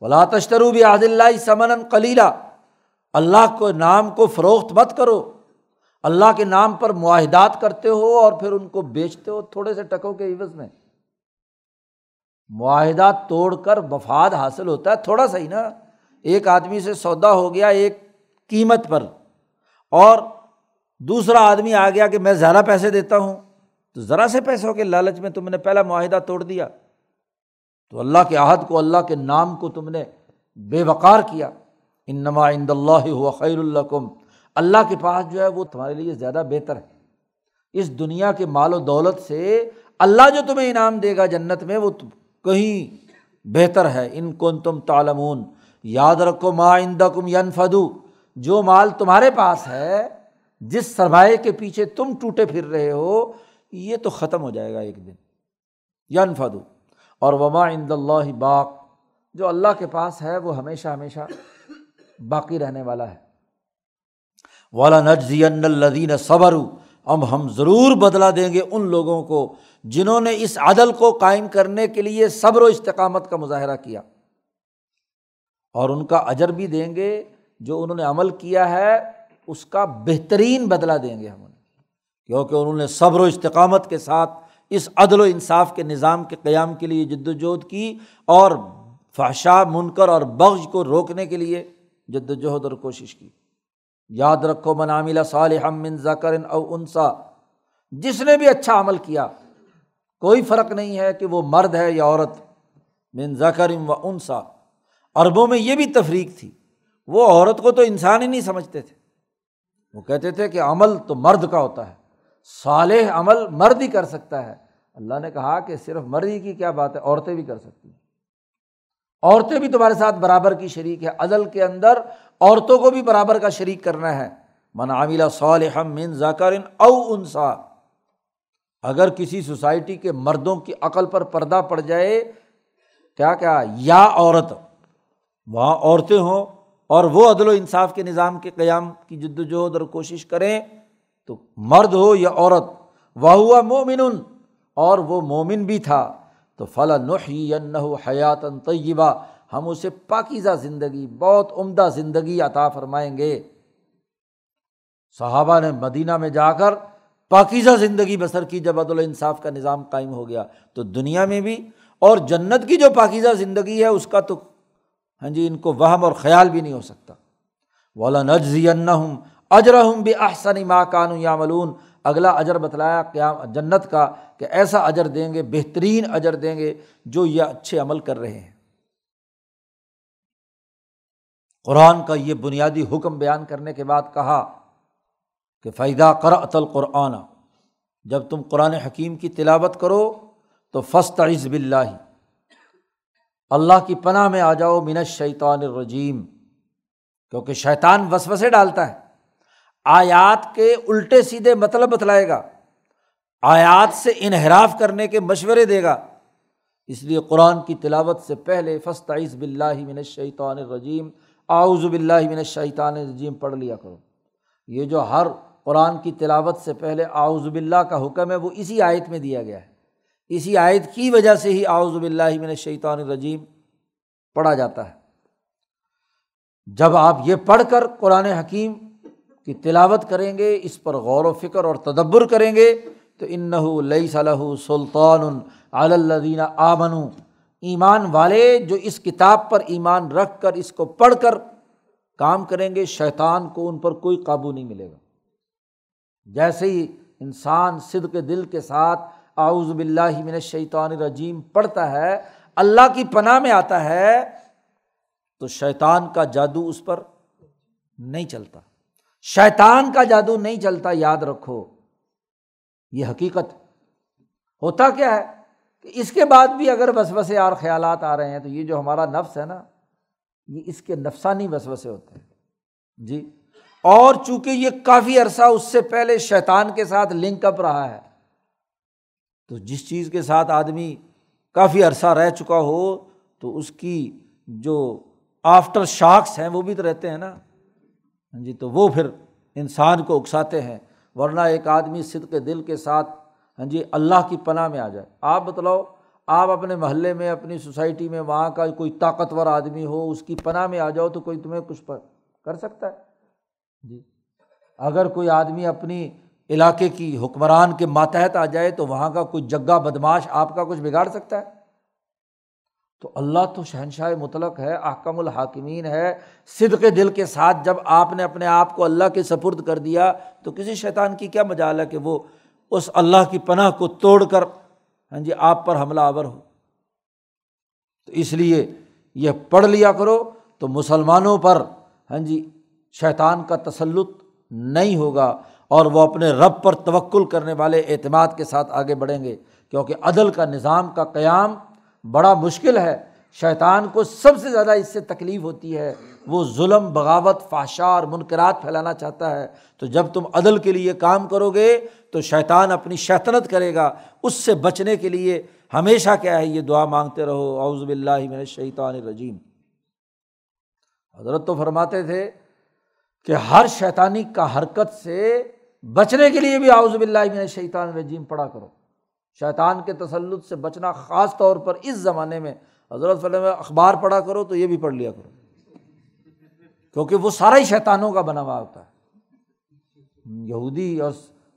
ولا تشترو بھی عاد اللہ سمن کلیلہ اللہ کو نام کو فروخت مت کرو۔ اللہ کے نام پر معاہدات کرتے ہو اور پھر ان کو بیچتے ہو تھوڑے سے ٹکوں کے عوض میں۔ معاہدات توڑ کر مفاد حاصل ہوتا ہے، تھوڑا سا ہی نا۔ ایک آدمی سے سودا ہو گیا ایک قیمت پر۔ اور دوسرا آدمی آ گیا کہ میں زیادہ پیسے دیتا ہوں، تو ذرا سے پیسوں کے لالچ میں تم نے پہلا معاہدہ توڑ دیا۔ تو اللہ کے عہد کو، اللہ کے نام کو تم نے بے وقار کیا۔ ان نما اند اللہ ہوا خیر القم اللہ کے پاس جو ہے وہ تمہارے لیے زیادہ بہتر ہے۔ اس دنیا کے مال و دولت سے اللہ جو تمہیں انعام دے گا جنت میں، وہ کہیں بہتر ہے۔ ان کن تم تالمون یاد رکھو، ما آئندہ کم ین فدو جو مال تمہارے پاس ہے، جس سرمایہ کے پیچھے تم ٹوٹے پھر رہے ہو، یہ تو ختم ہو جائے گا ایک دن۔ ین فدو اور وما عند اللہ باق۔ جو اللہ کے پاس ہے، وہ ہمیشہ ہمیشہ باقی رہنے والا ہے۔ والا نجزی الدین صبر اب ہم ضرور بدلا دیں گے ان لوگوں کو جنہوں نے اس عدل کو قائم کرنے کے لیے صبر و استقامت کا مظاہرہ کیا۔ اور ان کا اجر بھی دیں گے۔ جو انہوں نے عمل کیا ہے، اس کا بہترین بدلا دیں گے ہم انہیں۔ کیونکہ انہوں نے صبر و استقامت کے ساتھ اس عدل و انصاف کے نظام کے قیام کے لیے جد وجہد کی اور فحشا منکر اور بغض کو روکنے کے لیے جد وجہد اور کوشش کی۔ یاد رکھو منامل صالح من ذکر او انسا جس نے بھی اچھا عمل کیا، کوئی فرق نہیں ہے کہ وہ مرد ہے یا عورت۔ من ذکر و انسا عربوں میں یہ بھی تفریق تھی۔ وہ عورت کو تو انسان ہی نہیں سمجھتے تھے۔ وہ کہتے تھے کہ عمل تو مرد کا ہوتا ہے، صالح عمل مرد ہی کر سکتا ہے۔ اللہ نے کہا کہ صرف مرد ہی کی کیا بات ہے، عورتیں بھی کر سکتی ہیں۔ عورتیں بھی تمہارے ساتھ برابر کی شریک ہے عدل کے اندر عورتوں کو بھی برابر کا شریک کرنا ہے۔ من عاملہ صالح من ذاکر او انسا اگر کسی سوسائٹی کے مردوں کی عقل پر پردہ پڑ جائے، کیا کیا؟ یا عورت۔ وہاں عورتیں ہوں اور وہ عدل و انصاف کے نظام کے قیام کی جد وجہد اور کوشش کریں تو مرد ہو یا عورت وہ ہوا مومن اور وہ مومن بھی تھا۔ تو فلاں نحی حیات طیبہ، ہم اسے پاکیزہ زندگی، بہت عمدہ زندگی عطا فرمائیں گے۔ صحابہ نے مدینہ میں جا کر پاکیزہ زندگی بسر کی جب عدل انصاف کا نظام قائم ہو گیا۔ تو دنیا میں بھی، اور جنت کی جو پاکیزہ زندگی ہے، اس کا تو ہاں جی ان کو وہم اور خیال بھی نہیں ہو سکتا۔ والا نجزی ہوں اجرحم بھی احسن ماں کانو یا ملون اگلا اجر بتلایا قیام، جنت کا کہ ایسا اجر دیں گے، بہترین اجر دیں گے جو یہ اچھے عمل کر رہے ہیں۔ قرآن کا یہ بنیادی حکم بیان کرنے کے بعد کہا کہ فائدہ کر عطل قرآن جب تم قرآن حکیم کی تلاوت کرو تو فسط عزب اللہ اللہ کی پناہ میں آ جاؤ من شیطان الرجیم، کیونکہ شیطان وسوسے ڈالتا ہے۔ آیات کے الٹے سیدھے مطلب بتلائے گا۔ آیات سے انحراف کرنے کے مشورے دے گا۔ اس لیے قرآن کی تلاوت سے پہلے فسط عیز بلّہ من الشیطان الرجیم آؤز بلّہ من الشیطان الرجیم پڑھ لیا کرو۔ یہ جو ہر قرآن کی تلاوت سے پہلے آؤز بلّہ کا حکم ہے، وہ اسی آیت میں دیا گیا ہے۔ اسی آیت کی وجہ سے ہی آؤز بلّہ من الشیطان الرجیم پڑھا جاتا ہے۔ جب آپ یہ پڑھ کر قرآن حکیم کی تلاوت کریں گے، اس پر غور و فکر اور تدبر کریں گے، تو ان ہی آؤز بلّہ من شیطان رجیم پڑھتا ہے، اللہ کی پناہ میں آتا ہے، تو شیطان کا جادو اس پر نہیں چلتا۔ شیطان کا جادو نہیں چلتا، یاد رکھو۔ یہ حقیقت ہوتا کیا ہے کہ اس کے بعد بھی اگر بس بسے اور خیالات آ رہے ہیں، تو یہ جو ہمارا نفس ہے نا، یہ اس کے نفسانی بس بسے ہوتے ہیں۔ جی۔ اور چونکہ یہ کافی عرصہ اس سے پہلے شیطان کے ساتھ لنک اپ رہا ہے تو جس چیز کے ساتھ آدمی کافی عرصہ رہ چکا ہو، تو اس کی جو آفٹر شاکس ہیں وہ بھی تو رہتے ہیں نا۔ ہاں جی تو وہ پھر انسان کو اکساتے ہیں۔ ورنہ ایک آدمی صد کے دل کے ساتھ ہاں جی اللہ کی پناہ میں آ جائے۔ آپ بتلاؤ، آپ اپنے محلے میں، اپنی سوسائٹی میں وہاں کا کوئی طاقتور آدمی ہو، اس کی پناہ میں آ جاؤ تو کوئی تمہیں کچھ کر سکتا ہے؟ جی۔ اگر کوئی آدمی اپنی علاقے کی حکمران کے ماتحت آ جائے تو وہاں کا کوئی جگہ بدماش آپ کا کچھ بگاڑ سکتا ہے؟ تو اللہ تو شہنشاہ مطلق ہے، احکم الحاکمین ہے۔ صد کے دل کے ساتھ جب آپ نے اپنے آپ کو اللہ کے سپرد کر دیا تو کسی شیطان کی کیا مجال ہے کہ وہ اس اللہ کی پناہ کو توڑ کر ہاں جی آپ پر حملہ آور ہو؟ تو اس لیے یہ پڑھ لیا کرو تو مسلمانوں پر ہاں جی شیطان کا تسلط نہیں ہوگا۔ اور وہ اپنے رب پر توکل کرنے والے اعتماد کے ساتھ آگے بڑھیں گے، کیونکہ عدل کا نظام کا قیام بڑا مشکل ہے۔ شیطان کو سب سے زیادہ اس سے تکلیف ہوتی ہے۔ وہ ظلم، بغاوت فاشا اور منقرات پھیلانا چاہتا ہے۔ تو جب تم عدل کے لیے کام کرو گے، تو شیطان اپنی شیطنت کرے گا۔ اس سے بچنے کے لیے ہمیشہ کیا ہے، یہ دعا مانگتے رہو۔ اعوذ باللہ من الشیطان الرجیم۔ حضرت تو فرماتے تھے کہ ہر شیطانی کا حرکت سے بچنے کے لیے بھی اعوذ باللہ من الشیطان الرجیم پڑھا کرو۔ شیطان کے تسلط سے بچنا خاص طور پر اس زمانے میں حضرت فلم اخبار پڑھا کرو تو یہ بھی پڑھ لیا کرو۔ کیونکہ وہ سارا ہی شیطانوں کا بنا ہوا ہوتا ہے۔ یہودی اور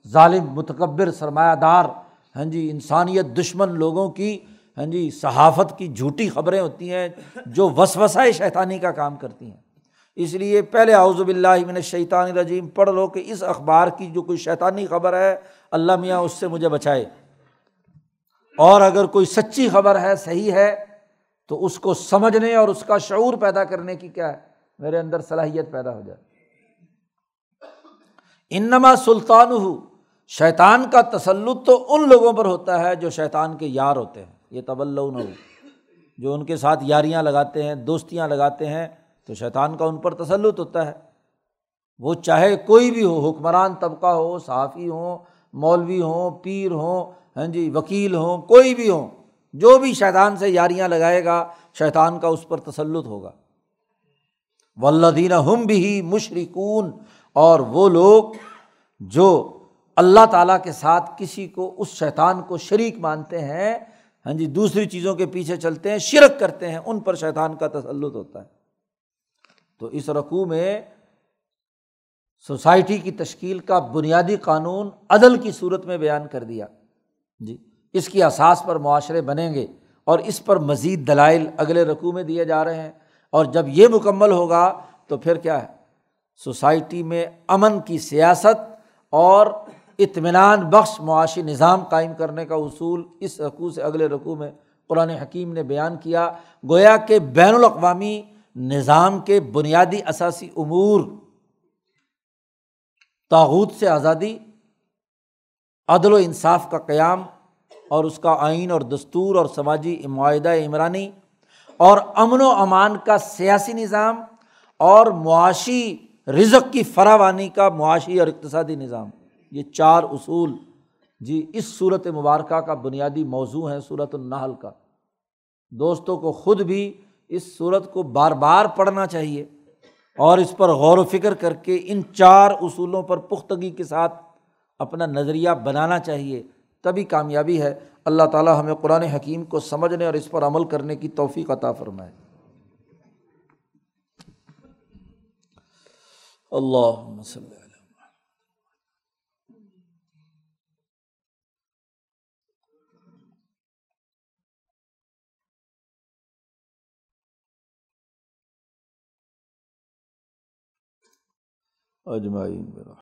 ظالم، متکبر، سرمایہ دار ہاں جی انسانیت دشمن لوگوں کی ہاں جی صحافت کی جھوٹی خبریں ہوتی ہیں جو وسوسہ شیطانی کا کام کرتی ہیں۔ اس لیے پہلے اعوذ باللہ من الشیطان الرجیم، پڑھ لو کہ اس اخبار کی جو کوئی شیطانی خبر ہے، اللہ میاں اس سے مجھے بچائے۔ اور اگر کوئی سچی خبر ہے، صحیح ہے، تو اس کو سمجھنے اور اس کا شعور پیدا کرنے کی کیا ہے؟ میرے اندر صلاحیت پیدا ہو جائے۔ انما سلطان ہو شیطان کا تسلط تو ان لوگوں پر ہوتا ہے جو شیطان کے یار ہوتے ہیں۔ یہ طول جو ان کے ساتھ یاریاں لگاتے ہیں، دوستیاں لگاتے ہیں تو شیطان کا ان پر تسلط ہوتا ہے۔ وہ چاہے کوئی بھی ہو، حکمران طبقہ ہو، صحافی ہوں، مولوی ہوں، پیر ہوں ہاں جی وکیل ہوں، کوئی بھی ہوں، جو بھی شیطان سے یاریاں لگائے گا، شیطان کا اس پر تسلط ہوگا۔ ولدین ہم بھی مشرقون اور وہ لوگ جو اللہ تعالیٰ کے ساتھ کسی کو، اس شیطان کو شریک مانتے ہیں ہاں جی دوسری چیزوں کے پیچھے چلتے ہیں، شرک کرتے ہیں، ان پر شیطان کا تسلط ہوتا ہے۔ تو اس رقوع میں سوسائٹی کی تشکیل کا بنیادی قانون عدل کی صورت میں بیان کر دیا۔ جی اس کی اساس پر معاشرے بنیں گے اور اس پر مزید دلائل اگلے رقوع میں دیے جا رہے ہیں۔ اور جب یہ مکمل ہوگا تو پھر کیا ہے؟ سوسائٹی میں امن کی سیاست اور اطمینان بخش معاشی نظام قائم کرنے کا اصول اس رقوع سے اگلے رقوع میں قرآن حکیم نے بیان کیا۔ گویا کہ بین الاقوامی نظام کے بنیادی اثاثی امور تاوت سے آزادی، عدل و انصاف کا قیام اور اس کا آئین اور دستور اور سماجی معاہدہ عمرانی اور امن و امان کا سیاسی نظام اور معاشی رزق کی فراوانی کا معاشی اور اقتصادی نظام۔ یہ چار اصول۔ جی اس صورت مبارکہ کا بنیادی موضوع ہے صورت النحل کا۔ دوستوں کو خود بھی اس صورت کو بار بار پڑھنا چاہیے اور اس پر غور و فکر کر کے ان چار اصولوں پر پختگی کے ساتھ اپنا نظریہ بنانا چاہیے، تبھی کامیابی ہے۔ اللہ تعالیٰ ہمیں قرآن حکیم کو سمجھنے اور اس پر عمل کرنے کی توفیق عطا فرمائے۔ اللہ اجمعین میرا